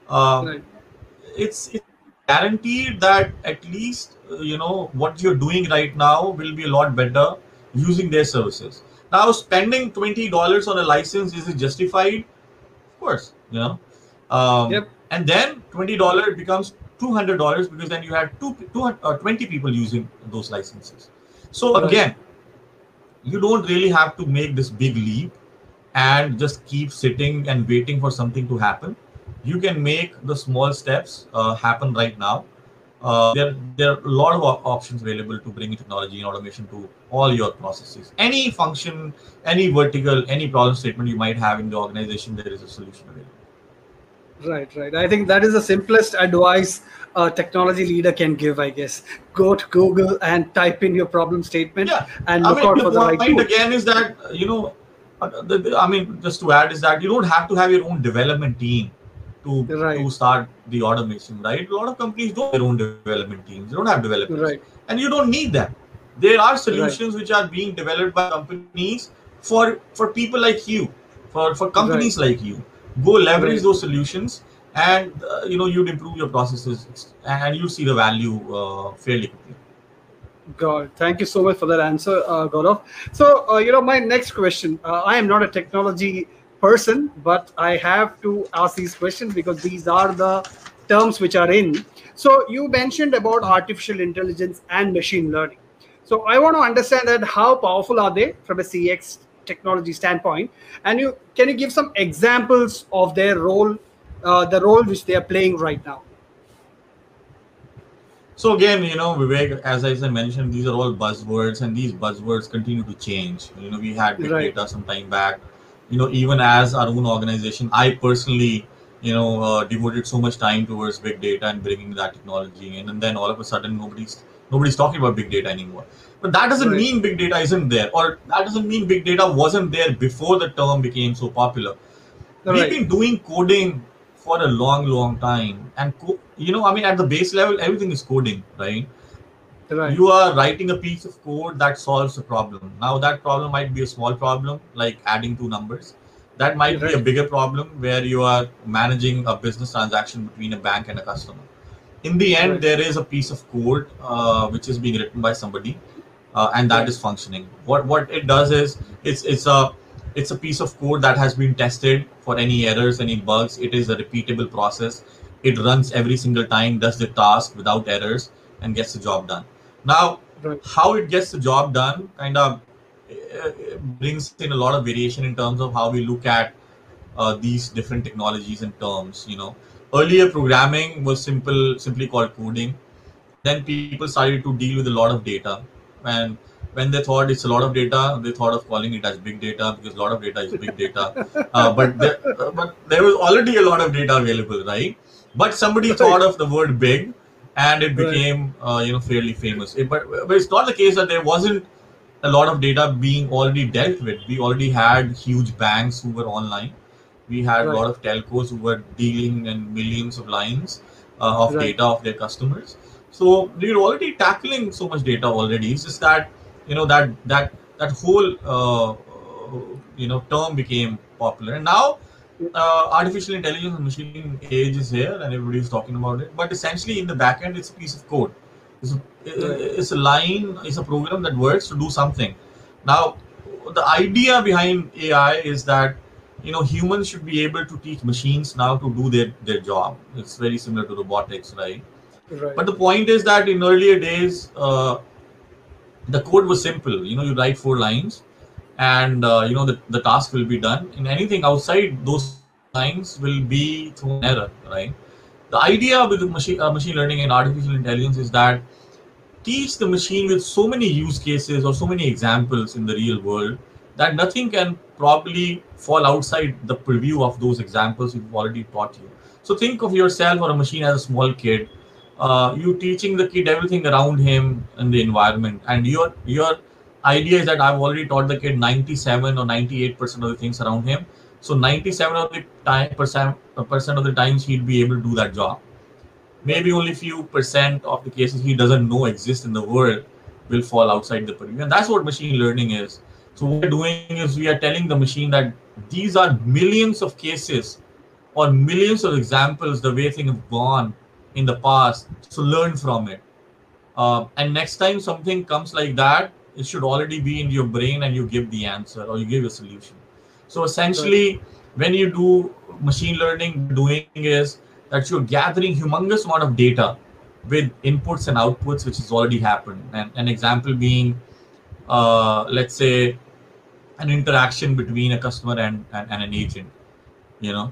Um, Right. It's, it's guaranteed that at least, uh, you know, what you're doing right now will be a lot better using their services. Now, spending $20 on a license, is it justified? Of course, you know. Um, Yep. And then $20 becomes $200 because then you had two, two, uh, 20 people using those licenses. So again, you don't really have to make this big leap and just keep sitting and waiting for something to happen. You can make the small steps uh, happen right now. Uh, there, there are a lot of options available to bring technology and automation to all your processes. Any function, any vertical, any problem statement you might have in the organization, there is a solution available. Right, right. I think that is the simplest advice a technology leader can give, I guess. Go to Google and type in your problem statement Yeah, and I look mean, out for the right point tool. again is that you know, I mean, just to add is that you don't have to have your own development team to Right. to start the automation, right? A lot of companies don't have their own development teams. They don't have developers, Right, and you don't need them. There are solutions which are being developed by companies for for people like you, for for companies like you. Go leverage Right. those solutions, and uh, you know you'd improve your processes, and you'd see the value uh, fairly quickly. God, thank you so much for that answer, uh, Gaurav. So, uh, you know, my next question uh, I am not a technology person, but I have to ask these questions because these are the terms which are in. So, you mentioned about artificial intelligence and machine learning. So, I want to understand that how powerful are they from a CX technology standpoint? And you can you give some examples of their role, uh, the role which they are playing right now? So again, you know, Vivek, as I said, mentioned, these are all buzzwords, and these buzzwords continue to change. You know, we had big Right. data some time back. You know, even as our own organization, I personally, you know, uh, devoted so much time towards big data and bringing that technology in, and then all of a sudden, nobody's nobody's talking about big data anymore. But that doesn't Right. mean big data isn't there, or that doesn't mean big data wasn't there before the term became so popular. We've been doing coding for a long, long time, and co- you know, I mean, at the base level, everything is coding, right? Right. You are writing a piece of code that solves a problem. Now, that problem might be a small problem, like adding two numbers. That might be a bigger problem where you are managing a business transaction between a bank and a customer. In the end, Right. there is a piece of code uh, which is being written by somebody, uh, and that Right. is functioning. What what it does is it's it's a it's a piece of code that has been tested for any errors, any bugs. It is a repeatable process. It runs every single time, does the task without errors, and gets the job done. Now, Right. how it gets the job done kind of uh, brings in a lot of variation in terms of how we look at uh, these different technologies and terms. You know, earlier programming was simple, simply called coding. Then people started to deal with a lot of data, and when they thought it's a lot of data, they thought of calling it as big data because a lot of data is big data. <laughs> Uh, but there, uh, but there was already a lot of data available, right? But somebody Right. thought of the word big, and it Right. became uh, you know fairly famous. It- but but it's not the case that there wasn't a lot of data being already dealt with. We already had huge banks who were online. We had a Right. lot of telcos who were dealing in millions of lines uh, of Right. data of their customers. So we're already tackling so much data already. It's just that you know that that that whole uh, uh, you know term became popular, and now uh, artificial intelligence and machine age is here, and everybody's talking about it. But essentially, in the back end, it's a piece of code. It's a, it's a line, it's a program that works to do something. Now, the idea behind AI is that you know humans should be able to teach machines now to do their their job. It's very similar to robotics, right? Right. But the point is that in earlier days, uh, the code was simple. You know, you write four lines, and uh, you know the, the task will be done. And anything outside those lines will be through an error, right? The idea with the machine uh, machine learning and artificial intelligence is that teach the machine with so many use cases or so many examples in the real world that nothing can probably fall outside the purview of those examples we've already taught you. So think of yourself or a machine as a small kid. Uh, you teaching the kid everything around him and the environment, and your your idea is that I've already taught the kid 97 or 98 percent of the things around him. So 97 of the time percent percent of the times he'd be able to do that job. Maybe only few percent of the cases he doesn't know exist in the world will fall outside the purview, and that's what machine learning is. So what we're doing is we are telling the machine that these are millions of cases or millions of examples the way things have gone in the past. So learn from it. Uh, and next time something comes like that, it should already be in your brain and you give the answer or you give a solution. So essentially, when you do machine learning, doing is that you're gathering humongous amount of data with inputs and outputs, which has already happened. And an example being, uh, let's say, an interaction between a customer and, and, and an agent. You know,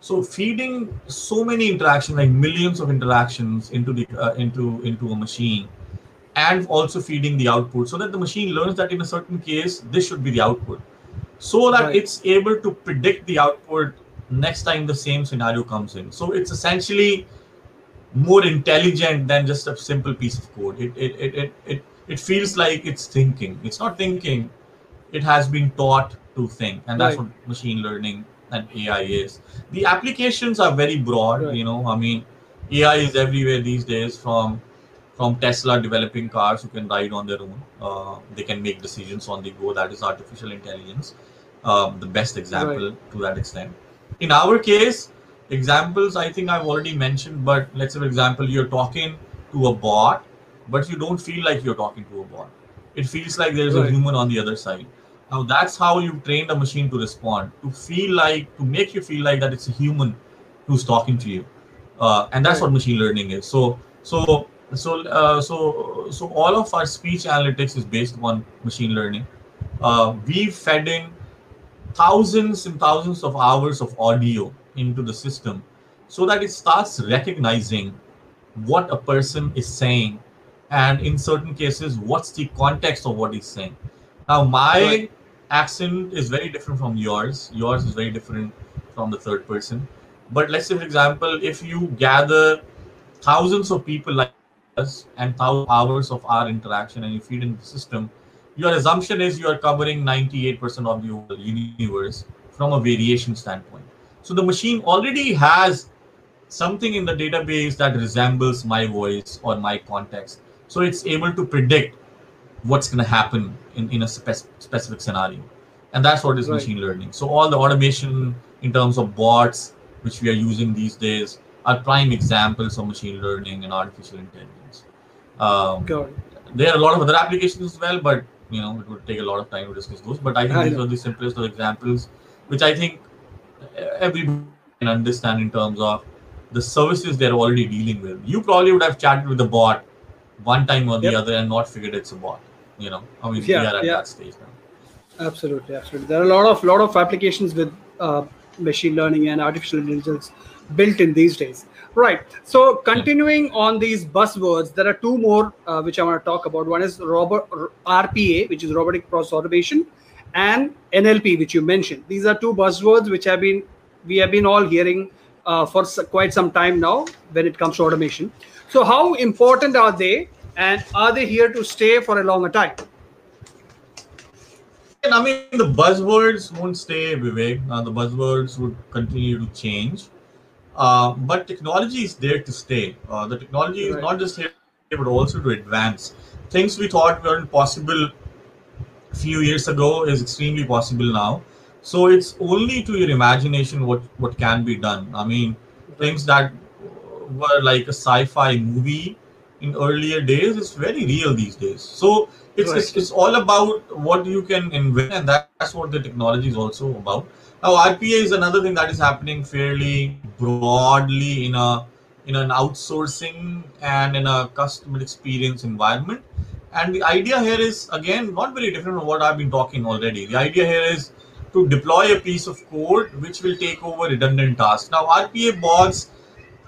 so feeding so many interactions, like millions of interactions, into the uh, into into a machine, and also feeding the output, so that the machine learns that in a certain case this should be the output, so that Right. it's able to predict the output next time the same scenario comes in. So it's essentially more intelligent than just a simple piece of code. It it it it it, it feels like it's thinking. It's not thinking. It has been taught to think, and that's Right. what machine learning and AI is. The applications are very broad. Right. You know, I mean, AI is everywhere these days. From from Tesla developing cars who can ride on their own. Uh, they can make decisions on the go. That is artificial intelligence. Um, the best example to that extent. In our case, examples I think I've already mentioned, but let's say, for example, you're talking to a bot, but you don't feel like you're talking to a bot. It feels like there's a human on the other side. Now, that's how you've trained a machine to respond, to feel like, to make you feel like that it's a human who's talking to you. Uh, and that's Right. what machine learning is. So, so, so, uh, so, so all of our speech analytics is based on machine learning. Uh, we've fed in thousands and thousands of hours of audio into the system so that it starts recognizing what a person is saying and in certain cases what's the context of what he's saying now my Right. Accent is very different from yours yours is very different from the third person but let's say for example if you gather thousands of people like us and thousands of hours of our interaction and you feed in the system your assumption is you are covering 98% of the universe from a variation standpoint. So the machine already has something in the database that resembles my voice or my context. So it's able to predict what's going to happen in, in a spec- specific scenario. And that's what is Right. machine learning. So all the automation in terms of bots, which we are using these days, are prime examples of machine learning and artificial intelligence. Um, there are a lot of other applications as well, but you know it would take a lot of time to discuss those. But I think I these know. are the simplest of examples, which I think everybody can understand in terms of the services they're already dealing with. You probably would have chatted with a bot one time or the Yep. other and not figured it's a bot. You know, I mean, Yeah, we are at yeah. that stage now. Absolutely, absolutely. There are a lot of lot of applications with uh, machine learning and artificial intelligence built in these days. Right. So continuing on these buzzwords, there are two more uh, which I want to talk about. One is robot RPA, which is robotic process automation, and NLP, which you mentioned. These are two buzzwords which have been we have been all hearing uh, for quite some time now when it comes to automation. So how important are they, and are they here to stay for a longer time? And I mean, the buzzwords won't stay, Vivek. Uh, the buzzwords would continue to change. Uh, but technology is there to stay. Uh, the technology is not just here, but also to advance. Things we thought weren't possible a few years ago is extremely possible now. So it's only to your imagination what, what can be done. I mean, things that were like a sci-fi movie in earlier days is very real these days. So it's, it's it's all about what you can invent, and that's what the technology is also about. Now, RPA is another thing that is happening fairly broadly in a in an outsourcing and in a customer experience environment. And the idea here is again not very different from what I've been talking already. The idea here is to deploy a piece of code which will take over redundant tasks. Now, RPA bots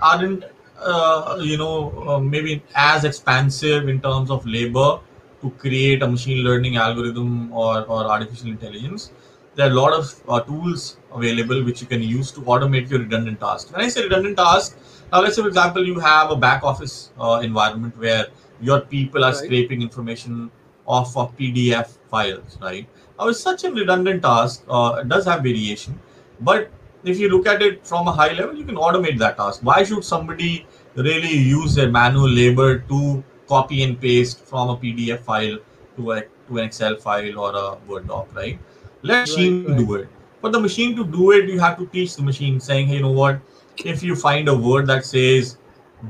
aren't uh, you know uh, maybe as expansive in terms of labor to create a machine learning algorithm or, or artificial intelligence there are a lot of uh, tools available which you can use to automate your redundant tasks when i say redundant tasks now let's say for example you have a back office uh, environment where your people are Right. scraping information off of pdf files right now it's such a redundant task uh, it does have variation but if you look at it from a high level, you can automate that task. Why should somebody really use their manual labor to copy and paste from a PDF file to a to an Excel file or a Word doc, right? Let machine right. do it. For the machine to do it, you have to teach the machine, saying, "Hey, you know what? If you find a word that says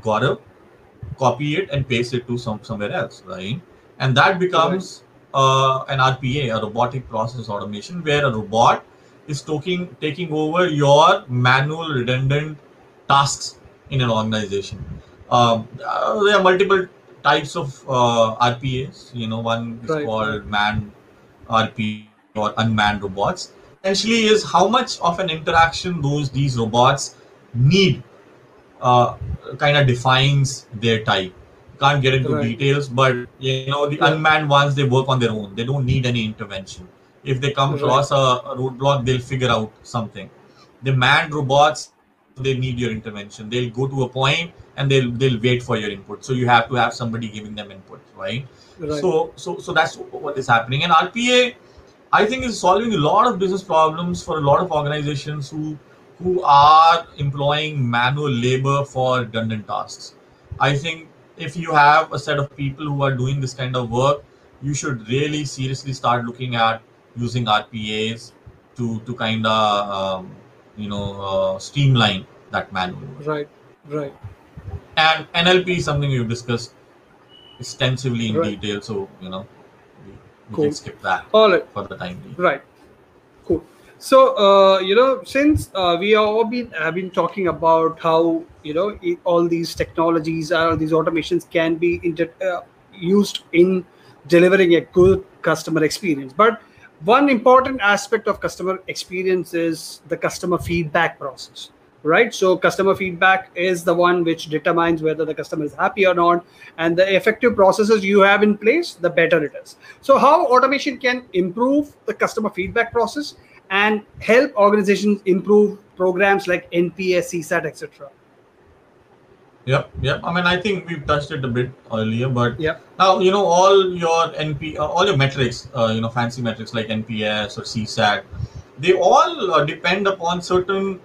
Gaurav, copy it and paste it to some somewhere else, right? And that becomes uh, an RPA, a robotic process automation, where a robot is taking taking over your manual redundant tasks in an organization. Um, uh, there are multiple types of uh, RPAs. You know, one is Right. called manned RP or unmanned robots. Essentially, is how much of an interaction those these robots need. Uh, kind of defines their type. Can't get into Right. details, but you know the Yeah. unmanned ones they work on their own. They don't need any intervention. If they come across a, a roadblock, they'll figure out something. The manned robots they need your intervention. They'll go to a point and they'll they'll wait for your input. So you have to have somebody giving them input, right? Right. So so so that's what is happening. And RPA, I think, is solving a lot of business problems for a lot of organizations who who are employing manual labor for redundant tasks. I think if you have a set of people who are doing this kind of work, you should really seriously start looking at using RPAs to to kind of um, you know uh, streamline that manual right. Right. And NLP is something we've discussed extensively in Right. detail, so you know we, we Cool. can skip that All right. for the time being. Right. Cool. So, uh, you know, since uh, we have all been have been talking about how you know i- all these technologies, uh, these automations can be inter- uh, used in delivering a good customer experience, but one important aspect of customer experience is the customer feedback process right? So customer feedback is the one which determines whether the customer is happy or not and the effective processes you have in place the better it is. So how automation can improve the customer feedback process and help organizations improve programs like nps csat etc Yep, yep. I mean, I think we've touched it a bit earlier, but Yep. now you know all your NP, uh, all your metrics, uh, you know, fancy metrics like NPS or CSAT, they all uh, depend upon certain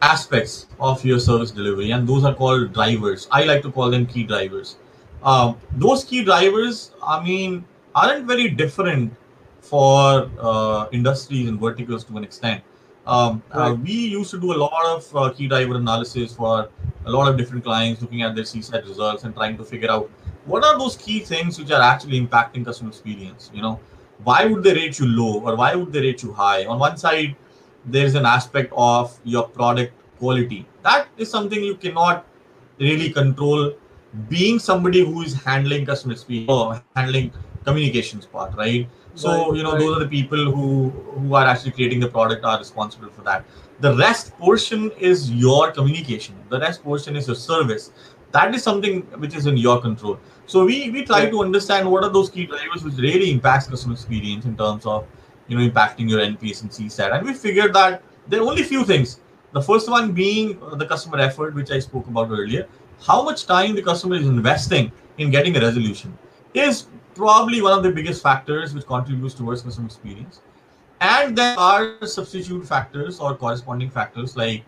aspects of your service delivery, and those are called drivers. I like to call them key drivers. Um, those key drivers, I mean, aren't very different for uh, industries and verticals to an extent. Um, uh, we used to do a lot of uh, key driver analysis for a lot of different clients, looking at their CSAT results and trying to figure out what are those key things which are actually impacting customer experience. You know, why would they rate you low or why would they rate you high? On one side, there's an aspect of your product quality. That is something you cannot really control. Being somebody who is handling customer experience or handling communications part, right? So Right, you know right. those are the people who who are actually creating the product are responsible for that. The rest portion is your communication. The rest portion is your service. That is something which is in your control. So we we try Right. to understand what are those key drivers which really impacts customer experience in terms of you know impacting your NPS and CSAT. And we figured that there are only few things. The first one being uh, the customer effort, which I spoke about earlier. How much time the customer is investing in getting a resolution is probably one of the biggest factors which contributes towards customer experience. And there are substitute factors or corresponding factors like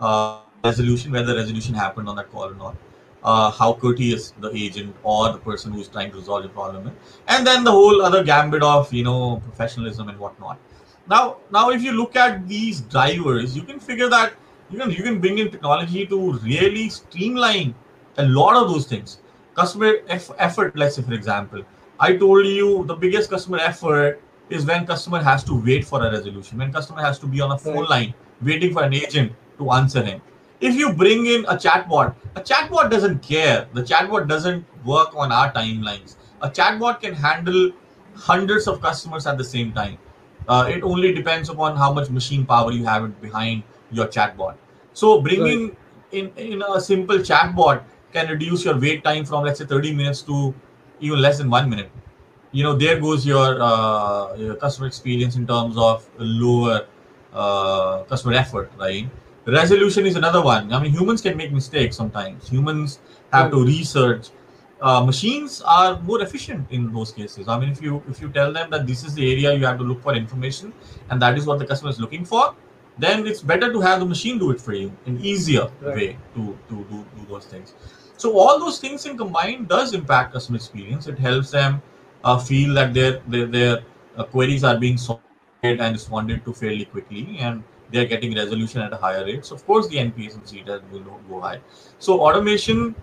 uh, resolution, whether resolution happened on that call or not, uh, how courteous the agent or the person who's trying to resolve the problem and then the whole other gambit of you know professionalism and whatnot. Now, now if you look at these drivers, you can figure that you can you can bring in technology to really streamline a lot of those things. Customer effort, let's say for example, I told you the biggest customer effort is when customer has to wait for a resolution, when customer has to be on a phone Right. line waiting for an agent to answer him. If you bring in a chatbot, a chatbot doesn't care. The chatbot doesn't work on our timelines. A chatbot can handle hundreds of customers at the same time. Uh, it only depends upon how much machine power you have behind your chatbot. So bringing in, in a simple chatbot can reduce your wait time from let's say 30 minutes to even less than one minute. You know, there goes your, uh, your customer experience in terms of lower uh, customer effort, right? Resolution is another one. I mean, humans can make mistakes sometimes. Humans have to research. Uh, machines are more efficient in those cases. I mean, if you if you tell them that this is the area you have to look for information, and that is what the customer is looking for, then it's better to have the machine do it for you in easier Right. way to, to do, do those things. So all those things in combined does impact customer experience. It helps them uh, feel that their their, their uh, queries are being solved and responded to fairly quickly, and they're getting resolution at a higher rate. So of course the NPS and CSAT will go- high. So automation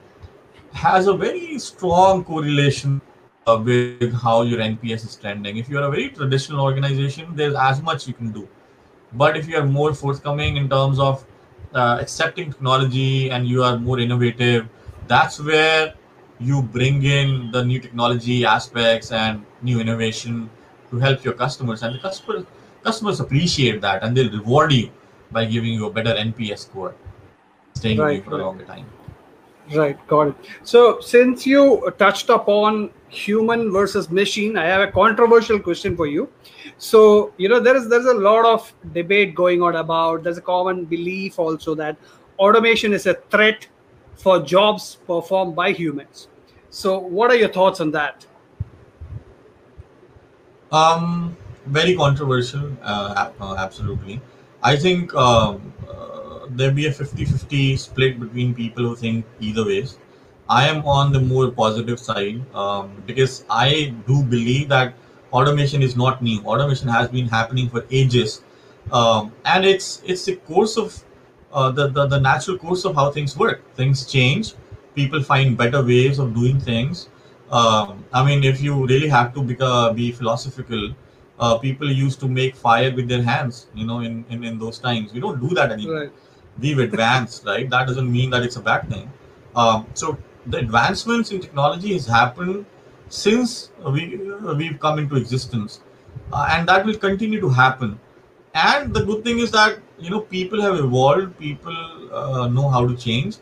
has a very strong correlation uh, with how your NPS is trending. If you're a very traditional organization, there's as much you can do. but if you are more forthcoming in terms of uh, accepting technology and you are more innovative that's where you bring in the new technology aspects and new innovation to help your customers and the customers customers appreciate that and they'll reward you by giving you a better nps score staying with you Right, for a right. longer time Right, got it. So, since you touched upon human versus machine, I have a controversial question for you. So, you know, there is there's a lot of debate going on about. There's a common belief also that automation is a threat for jobs performed by humans. So, what are your thoughts on that? Um, very controversial, uh, uh, absolutely. I think um, uh, there be a 50-50 split between people who think either ways. I am on the more positive side um, because I do believe that automation is not new. Automation has been happening for ages, um, and it's it's the course of uh, the, the the natural course of how things work. Things change. People find better ways of doing things. Um, I mean, if you really have to become, be philosophical, uh, people used to make fire with their hands. You know, in, in in those times, we don't do that anymore Right, we've advanced, right? That doesn't mean that it's a bad thing. Um, so the advancements in technology has happened since we uh, we've come into existence, uh, and that will continue to happen. And the good thing is that you know people have evolved, people uh, know how to change,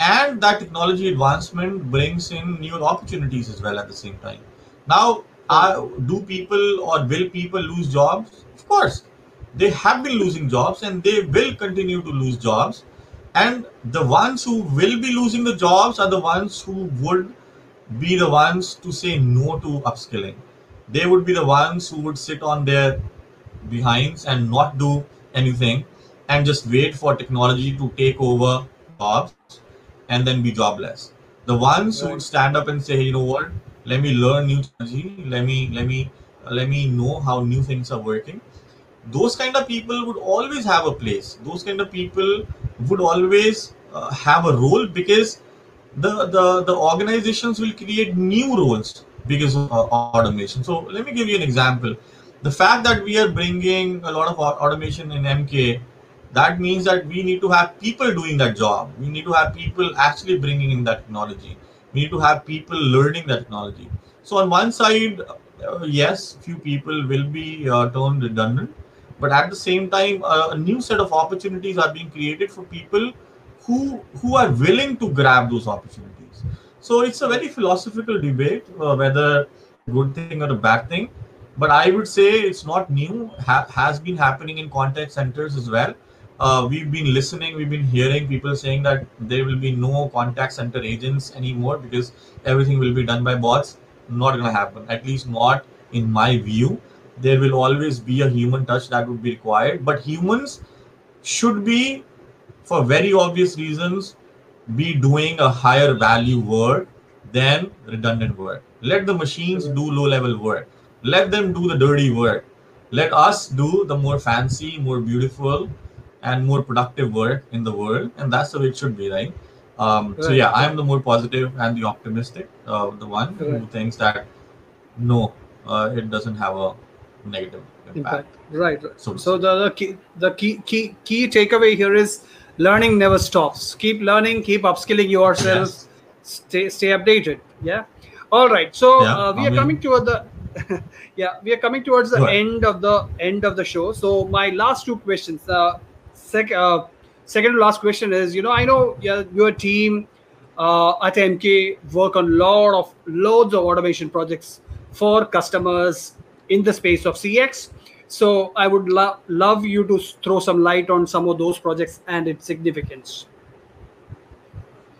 and that technology advancement brings in new opportunities as well at the same time. Now, uh, do people or will people lose jobs? Of course, they have been losing jobs and they will continue to lose jobs. And the ones who will be losing the jobs are the ones who would be the ones to say no to upskilling. They would be the ones who would sit on their behinds and not do anything and just wait for technology to take over jobs and then be jobless. The ones who would stand up and say, you know what, let me learn new technology, let me let me let me know how new things are working. Those kind of people would always have a place. Those kind of people would always uh, have a role because the, the the organizations will create new roles because of uh, automation. So let me give you an example. The fact that we are bringing a lot of automation in MK, that means that we need to have people doing that job. We need to have people actually bringing in that technology. We need to have people learning that technology. So on one side, uh, yes, few people will be uh, turned redundant, but at the same time, uh, a new set of opportunities are being created for people who who are willing to grab those opportunities. So it's a very philosophical debate uh, whether a good thing or a bad thing. But I would say it's not new. Ha- has been happening in contact centers as well. Uh, we've been listening. We've been hearing people saying that there will be no contact center agents anymore because everything will be done by bots. Not going to happen. At least not in my view. There will always be a human touch that would be required. But humans should be for very obvious reasons, be doing a higher value work than redundant work. Let the machines do low level work. Let them do the dirty work. Let us do the more fancy, more beautiful, and more productive work in the world. And that's the way it should be, right? Um, so, yeah, I am the more positive and the optimistic, uh, the one who thinks that no, uh, it doesn't have a negative impact. impact. Right, right. So So, the, the key the key key key takeaway here is learning never stops. Keep learning, keep upskilling yourself, stay stay updated. Yeah. All right. So Yeah, uh, we I are mean- coming toward the <laughs> yeah we are coming towards the end of the end of the show. So my last two questions. Uh, sec, uh, second to last question is you know I know your, your team uh, at MK work on lot of loads of automation projects for customers in the space of CX. So I would lo- love you to throw some light on some of those projects and its significance.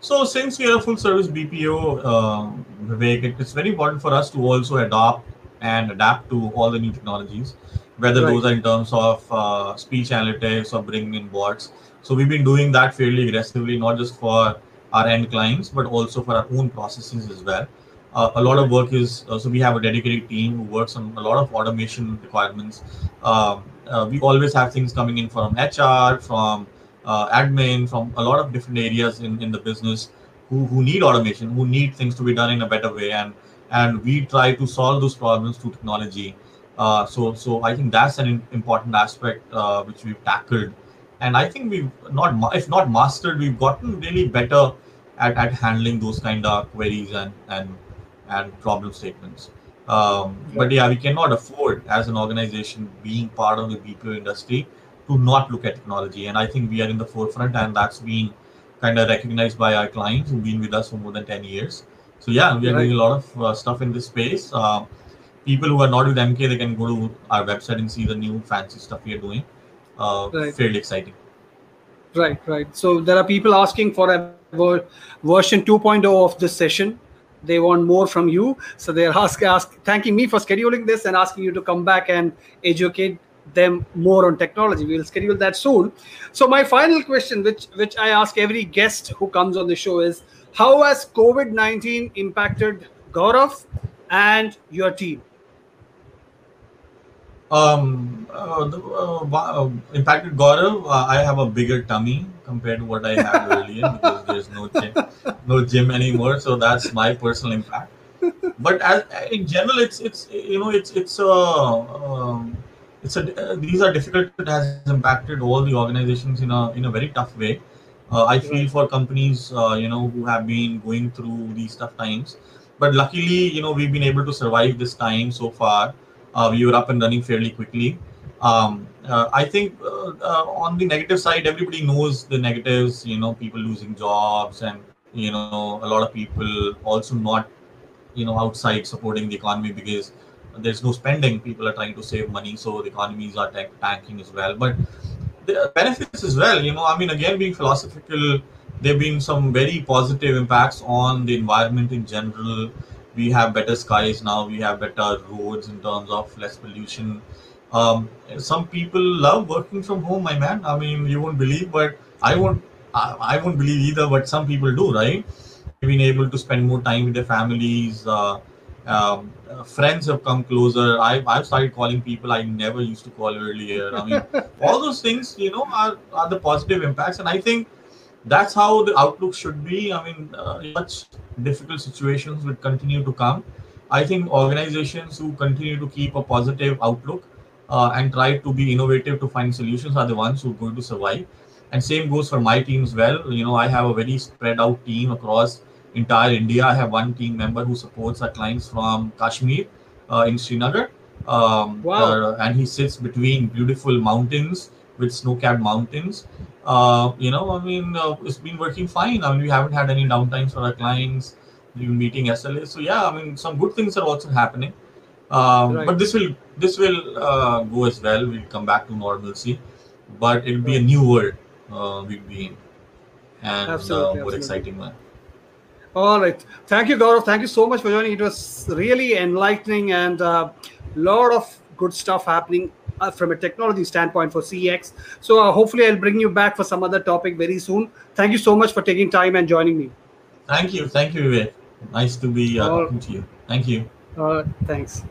So since we are a full service BPO, um, Vivek, it's very important for us to also adopt and adapt to all the new technologies, whether Right. those are in terms of uh, speech analytics or bringing in bots. So we've been doing that fairly aggressively, not just for our end clients, but also for our own processes as well. Uh, a lot of work is uh, so we have a dedicated team who works on a lot of automation requirements. Um, uh, we always have things coming in from HR, from uh, admin, from a lot of different areas in, in the business who, who need automation, who need things to be done in a better way. And and we try to solve those problems through technology. Uh, so, so I think that's an important aspect uh, which we've tackled, and I think we've not, if not mastered, we've gotten really better at, at handling those kind of queries and and and problem statements. Um, but yeah, we cannot afford as an organization being part of the BPO industry to not look at technology. And I think we are in the forefront, and that's been kind of recognized by our clients who've been with us for more than 10 years. So yeah, we are right. doing a lot of uh, stuff in this space. Uh, people who are not with MK, they can go to our website and see the new fancy stuff we are doing. Uh, right. Fairly exciting. Right, right. So there are people asking for a version 2.0 of this session. They want more from you. So they're <laughs> ask, ask, thanking me for scheduling this and asking you to come back and educate them more on technology. We'll schedule that soon. So my final question, which which I ask every guest who comes on the show, is how has COVID nineteen impacted Gaurav and your team? Um, uh, the, uh, uh, impacted Gaurav. Uh, I have a bigger tummy compared to what I had <laughs> earlier because there's no gym, no gym anymore. So that's my personal impact. But as in general, it's it's you know it's it's a uh, um, it's a uh, these are difficult. It has impacted all the organizations in a in a very tough way. Uh, I feel for companies, uh, you know, who have been going through these tough times. But luckily, you know, we've been able to survive this time so far. Uh, we were up and running fairly quickly. Um, uh, I think uh, on the negative side, everybody knows the negatives. You know, people losing jobs, and you know, a lot of people also not, you know, outside supporting the economy because there's no spending people are trying to save money so the economies are tank- tanking as well but the benefits as well you know i mean again being philosophical there have been some very positive impacts on the environment in general. We have better skies now we have better roads in terms of less pollution. Um, some people love working from home my man. I mean you won't believe but i won't I, I won't believe either but some people do right? Being able to spend more time with their families uh, um, uh, friends have come closer. I've, I've started calling people I never used to call earlier. I mean, <laughs> all those things, you know, are, are the positive impacts. And I think that's how the outlook should be. I mean, uh, such difficult situations will continue to come. I think organizations who continue to keep a positive outlook uh, and try to be innovative to find solutions are the ones who are going to survive. And same goes for my team as well. You know, I have a very spread out team across entire India. I have one team member who supports our clients from Kashmir uh, in Srinagar. Um, wow. Uh, and he sits between beautiful mountains with snow-capped mountains. Uh, you know, I mean, uh, it's been working fine. I mean, we haven't had any downtimes for our clients. We've been meeting SLA. So yeah, I mean, some good things are also happening. Um, right. But this will this will uh, go as well. We'll come back to normalcy, but it'll be a new world uh, we'll be in, and absolutely, more absolutely. exciting one. All right. Thank you, Gaurav. Thank you so much for joining. It was really enlightening and a uh, lot of good stuff happening uh, from a technology standpoint for CX. So uh, hopefully I'll bring you back for some other topic very soon. Thank you so much for taking time and joining me. Thank you. Thank you, Vivek. Nice to be uh, talking to you. Thank you. Uh, thanks.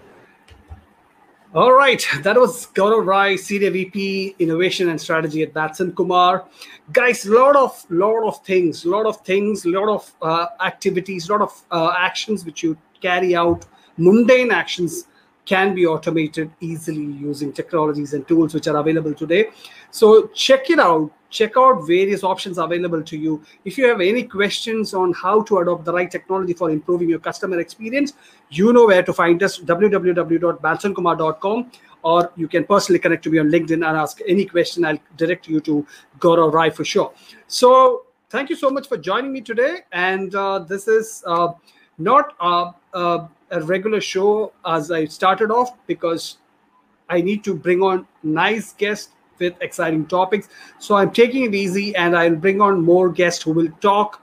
All right, that was Gaurav Rai, Senior VP Innovation and Strategy at Mattsen Kumar. Guys, lot of lot of things, lot of things, lot of uh, activities, lot of uh, actions which you carry out, mundane actions can be automated easily using technologies and tools which are available today. So check it out. Check out various options available to you. If you have any questions on how to adopt the right technology for improving your customer experience, you know where to find us www.mattsenkumar.com or you can personally connect to me on LinkedIn and ask any question. I'll direct you to Gaurav Rai for sure. So thank you so much for joining me today. And uh, this is uh, not uh, uh a regular show as I started off because I need to bring on nice guests with exciting topics. So I'm taking it easy and I'll bring on more guests who will talk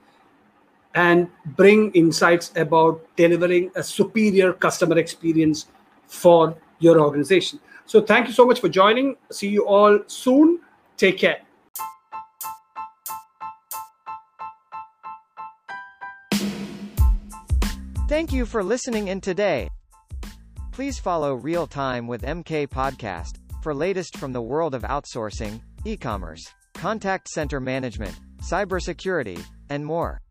and bring insights about delivering a superior customer experience for your organization. So thank you so much for joining. See you all soon. Take care. Thank you for listening in today. Please follow Real Time with MK Podcast for latest from the world of outsourcing, e-commerce, contact center management, cybersecurity, and more.